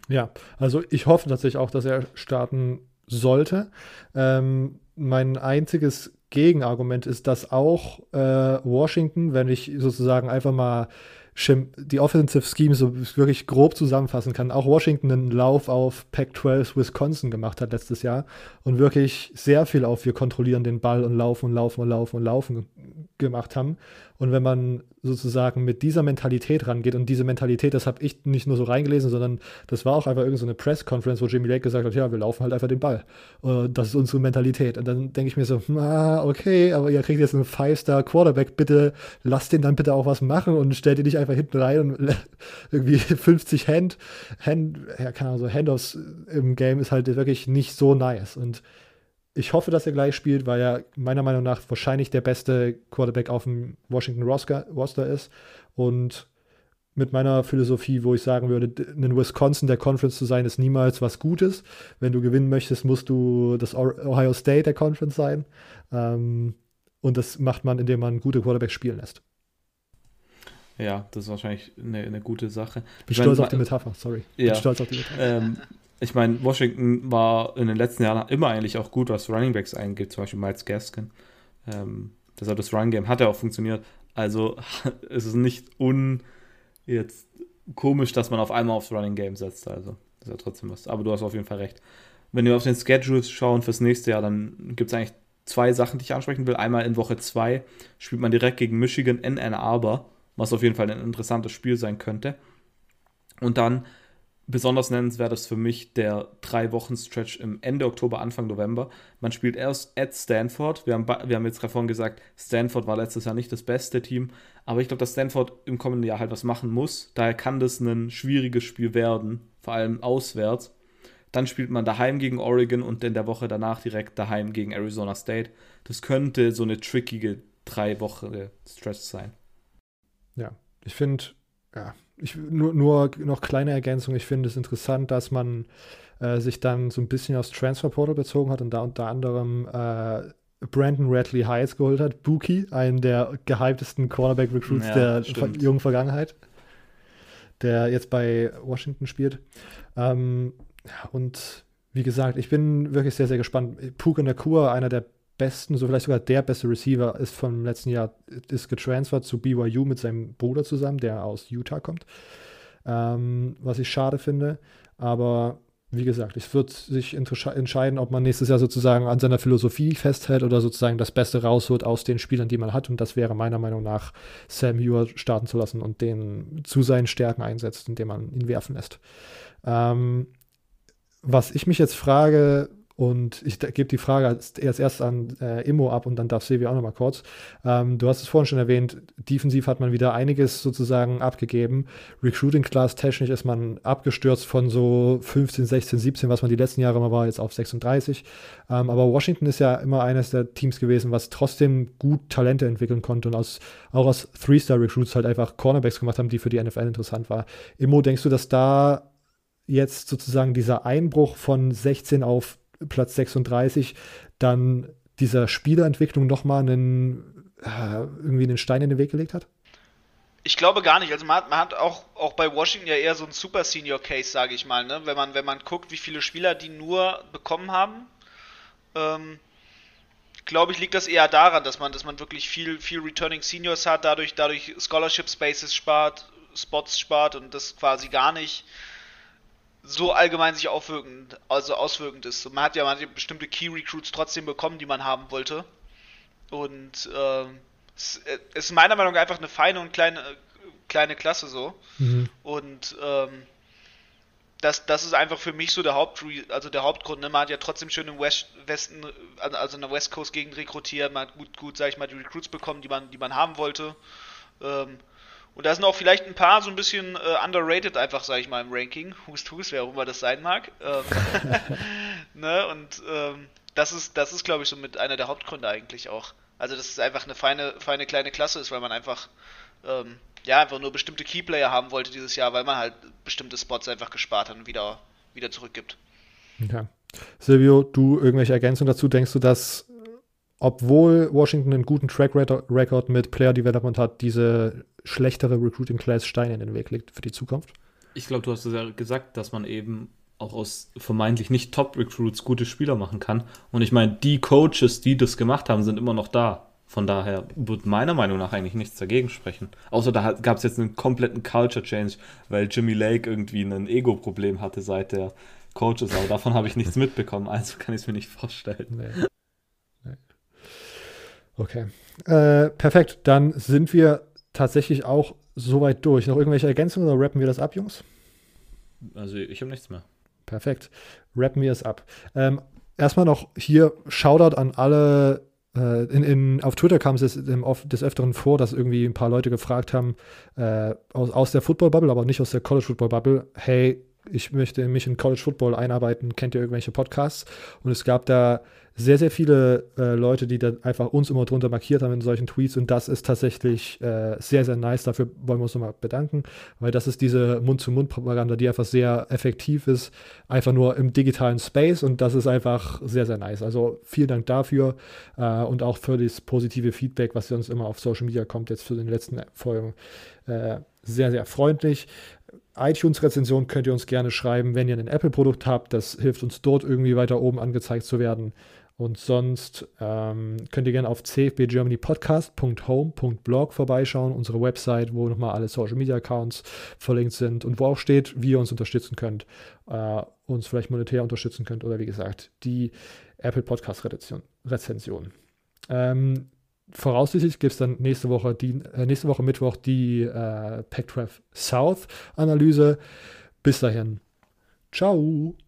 Ja, also ich hoffe tatsächlich auch, dass er starten sollte. Ähm, mein einziges Gegenargument ist, dass auch äh, Washington, wenn ich sozusagen einfach mal die Offensive Scheme so wirklich grob zusammenfassen kann, auch Washington einen Lauf auf Pac-12 Wisconsin gemacht hat letztes Jahr und wirklich sehr viel auf wir kontrollieren den Ball und laufen und laufen und laufen und laufen gemacht haben. Und wenn man sozusagen mit dieser Mentalität rangeht, und diese Mentalität, das habe ich nicht nur so reingelesen, sondern das war auch einfach irgendeine so Press-Conference, wo Jimmy Lake gesagt hat, ja, wir laufen halt einfach den Ball. Uh, das ist unsere Mentalität. Und dann denke ich mir so, ah, okay, aber ihr kriegt jetzt einen Five-Star-Quarterback, bitte lasst den dann bitte auch was machen und stellt ihn nicht einfach hinten rein und irgendwie 50 Hand, Hand, ja, keine Ahnung, so Handoffs im Game ist halt wirklich nicht so nice. Und ich hoffe, dass er gleich spielt, weil er meiner Meinung nach wahrscheinlich der beste Quarterback auf dem Washington Roster ist. Und mit meiner Philosophie, wo ich sagen würde, in Wisconsin der Conference zu sein, ist niemals was Gutes. Wenn du gewinnen möchtest, musst du das Ohio State der Conference sein. Ähm, und das macht man, indem man gute Quarterbacks spielen lässt. Ja, das ist wahrscheinlich eine, eine gute Sache. Bin ich stolz auf die Metapher, sorry. Ja. Bin stolz auf die Metapher. Ähm, ich meine, Washington war in den letzten Jahren immer eigentlich auch gut, was Running Backs eingeht, zum Beispiel Miles Gaskin. Ähm, deshalb das Run Game hat ja auch funktioniert. Also es ist nicht un jetzt komisch, dass man auf einmal aufs Running Game setzt. Also das ist ja trotzdem was. Aber du hast auf jeden Fall recht. Wenn wir auf den Schedule schauen fürs nächste Jahr, dann gibt es eigentlich zwei Sachen, die ich ansprechen will. Einmal in Woche 2 spielt man direkt gegen Michigan in Ann Arbor, was auf jeden Fall ein interessantes Spiel sein könnte. Und dann Besonders nennenswert ist für mich der drei Wochen Stretch im Ende Oktober, Anfang November. Man spielt erst at Stanford. Wir haben, wir haben jetzt davon gesagt, Stanford war letztes Jahr nicht das beste Team. Aber ich glaube, dass Stanford im kommenden Jahr halt was machen muss. Daher kann das ein schwieriges Spiel werden, vor allem auswärts. Dann spielt man daheim gegen Oregon und in der Woche danach direkt daheim gegen Arizona State. Das könnte so eine trickige drei Wochen Stretch sein. Ja, ich finde, ja, ich, nur, nur noch kleine Ergänzung. Ich finde es interessant, dass man äh, sich dann so ein bisschen aufs Transfer Portal bezogen hat und da unter anderem äh, Brandon Radley Heights geholt hat. Buki, einen der gehyptesten Cornerback-Recruits ja, der stimmt. jungen Vergangenheit, der jetzt bei Washington spielt. Ähm, und wie gesagt, ich bin wirklich sehr, sehr gespannt. Puka Nakua, einer der besten, so vielleicht sogar der beste Receiver ist vom letzten Jahr, ist getransfert zu BYU mit seinem Bruder zusammen, der aus Utah kommt. Ähm, was ich schade finde. Aber wie gesagt, es wird sich entscheiden, ob man nächstes Jahr sozusagen an seiner Philosophie festhält oder sozusagen das Beste rausholt aus den Spielern, die man hat. Und das wäre meiner Meinung nach, Sam Ewer starten zu lassen und den zu seinen Stärken einsetzt, indem man ihn werfen lässt. Ähm, was ich mich jetzt frage, und ich gebe die Frage als, als erst an äh, Immo ab und dann darf Silvia auch noch mal kurz. Ähm, du hast es vorhin schon erwähnt, defensiv hat man wieder einiges sozusagen abgegeben. Recruiting Class technisch ist man abgestürzt von so 15, 16, 17, was man die letzten Jahre immer war, jetzt auf 36. Ähm, aber Washington ist ja immer eines der Teams gewesen, was trotzdem gut Talente entwickeln konnte und aus, auch aus Three-Star-Recruits halt einfach Cornerbacks gemacht haben, die für die NFL interessant war. Immo, denkst du, dass da jetzt sozusagen dieser Einbruch von 16 auf Platz 36 dann dieser Spielerentwicklung nochmal einen, äh, irgendwie einen Stein in den Weg gelegt hat? Ich glaube gar nicht. Also man hat, man hat auch, auch bei Washington ja eher so ein Super Senior Case, sage ich mal. Ne? Wenn, man, wenn man guckt, wie viele Spieler die nur bekommen haben, ähm, glaube ich, liegt das eher daran, dass man, dass man wirklich viel, viel Returning Seniors hat, dadurch, dadurch Scholarship Spaces spart, Spots spart und das quasi gar nicht so allgemein sich aufwirkend, also auswirkend ist. man hat ja, man hat ja bestimmte Key Recruits trotzdem bekommen, die man haben wollte. Und äh, es, äh, es, ist meiner Meinung nach einfach eine feine und kleine, kleine Klasse so. Mhm. Und ähm, das, das ist einfach für mich so der Haupt, also der Hauptgrund. Ne? Man hat ja trotzdem schön im West, Westen, also in der West Coast Gegend rekrutiert, man hat gut, gut, sag ich mal, die Recruits bekommen, die man, die man haben wollte. Ähm, und da sind auch vielleicht ein paar so ein bisschen äh, underrated einfach, sage ich mal, im Ranking. Hust, hust, wer auch immer das sein mag. Ähm, ne? Und ähm, das ist, das ist, glaube ich, so mit einer der Hauptgründe eigentlich auch. Also, dass es einfach eine feine, feine kleine Klasse ist, weil man einfach, ähm, ja, einfach nur bestimmte Keyplayer haben wollte dieses Jahr, weil man halt bestimmte Spots einfach gespart hat und wieder, wieder zurückgibt. Ja. Silvio, du irgendwelche Ergänzungen dazu? Denkst du, dass obwohl Washington einen guten Track Record mit Player Development hat, diese schlechtere Recruiting Class Steine in den Weg legt für die Zukunft? Ich glaube, du hast es ja gesagt, dass man eben auch aus vermeintlich nicht Top Recruits gute Spieler machen kann. Und ich meine, die Coaches, die das gemacht haben, sind immer noch da. Von daher wird meiner Meinung nach eigentlich nichts dagegen sprechen. Außer da gab es jetzt einen kompletten Culture Change, weil Jimmy Lake irgendwie ein Ego-Problem hatte seit der Coach ist. Aber davon habe ich nichts mitbekommen, also kann ich es mir nicht vorstellen. Nee. Okay. Äh, perfekt. Dann sind wir tatsächlich auch soweit durch. Noch irgendwelche Ergänzungen oder rappen wir das ab, Jungs? Also ich habe nichts mehr. Perfekt. Rappen wir es ab. Ähm, erstmal noch hier Shoutout an alle äh, in, in, auf Twitter kam es des, des, Öfteren vor, dass irgendwie ein paar Leute gefragt haben, äh, aus, aus der Football-Bubble, aber nicht aus der College-Football-Bubble, hey, ich möchte mich in College Football einarbeiten, kennt ihr irgendwelche Podcasts? Und es gab da sehr, sehr viele äh, Leute, die dann einfach uns immer drunter markiert haben in solchen Tweets und das ist tatsächlich äh, sehr, sehr nice. Dafür wollen wir uns nochmal bedanken, weil das ist diese Mund-zu-Mund-Propaganda, die einfach sehr effektiv ist, einfach nur im digitalen Space und das ist einfach sehr, sehr nice. Also vielen Dank dafür äh, und auch für das positive Feedback, was uns immer auf Social Media kommt, jetzt für den letzten Folgen. Äh, sehr, sehr freundlich iTunes-Rezension könnt ihr uns gerne schreiben, wenn ihr ein Apple-Produkt habt. Das hilft uns dort irgendwie weiter oben angezeigt zu werden. Und sonst ähm, könnt ihr gerne auf cfbgermanypodcast.home.blog vorbeischauen, unsere Website, wo nochmal alle Social Media Accounts verlinkt sind und wo auch steht, wie ihr uns unterstützen könnt, äh, uns vielleicht monetär unterstützen könnt oder wie gesagt, die Apple Podcast Rezension. Ähm, voraussichtlich gibt es dann nächste Woche, die, äh, nächste Woche Mittwoch die äh, Pac-12 South Analyse. Bis dahin. Ciao.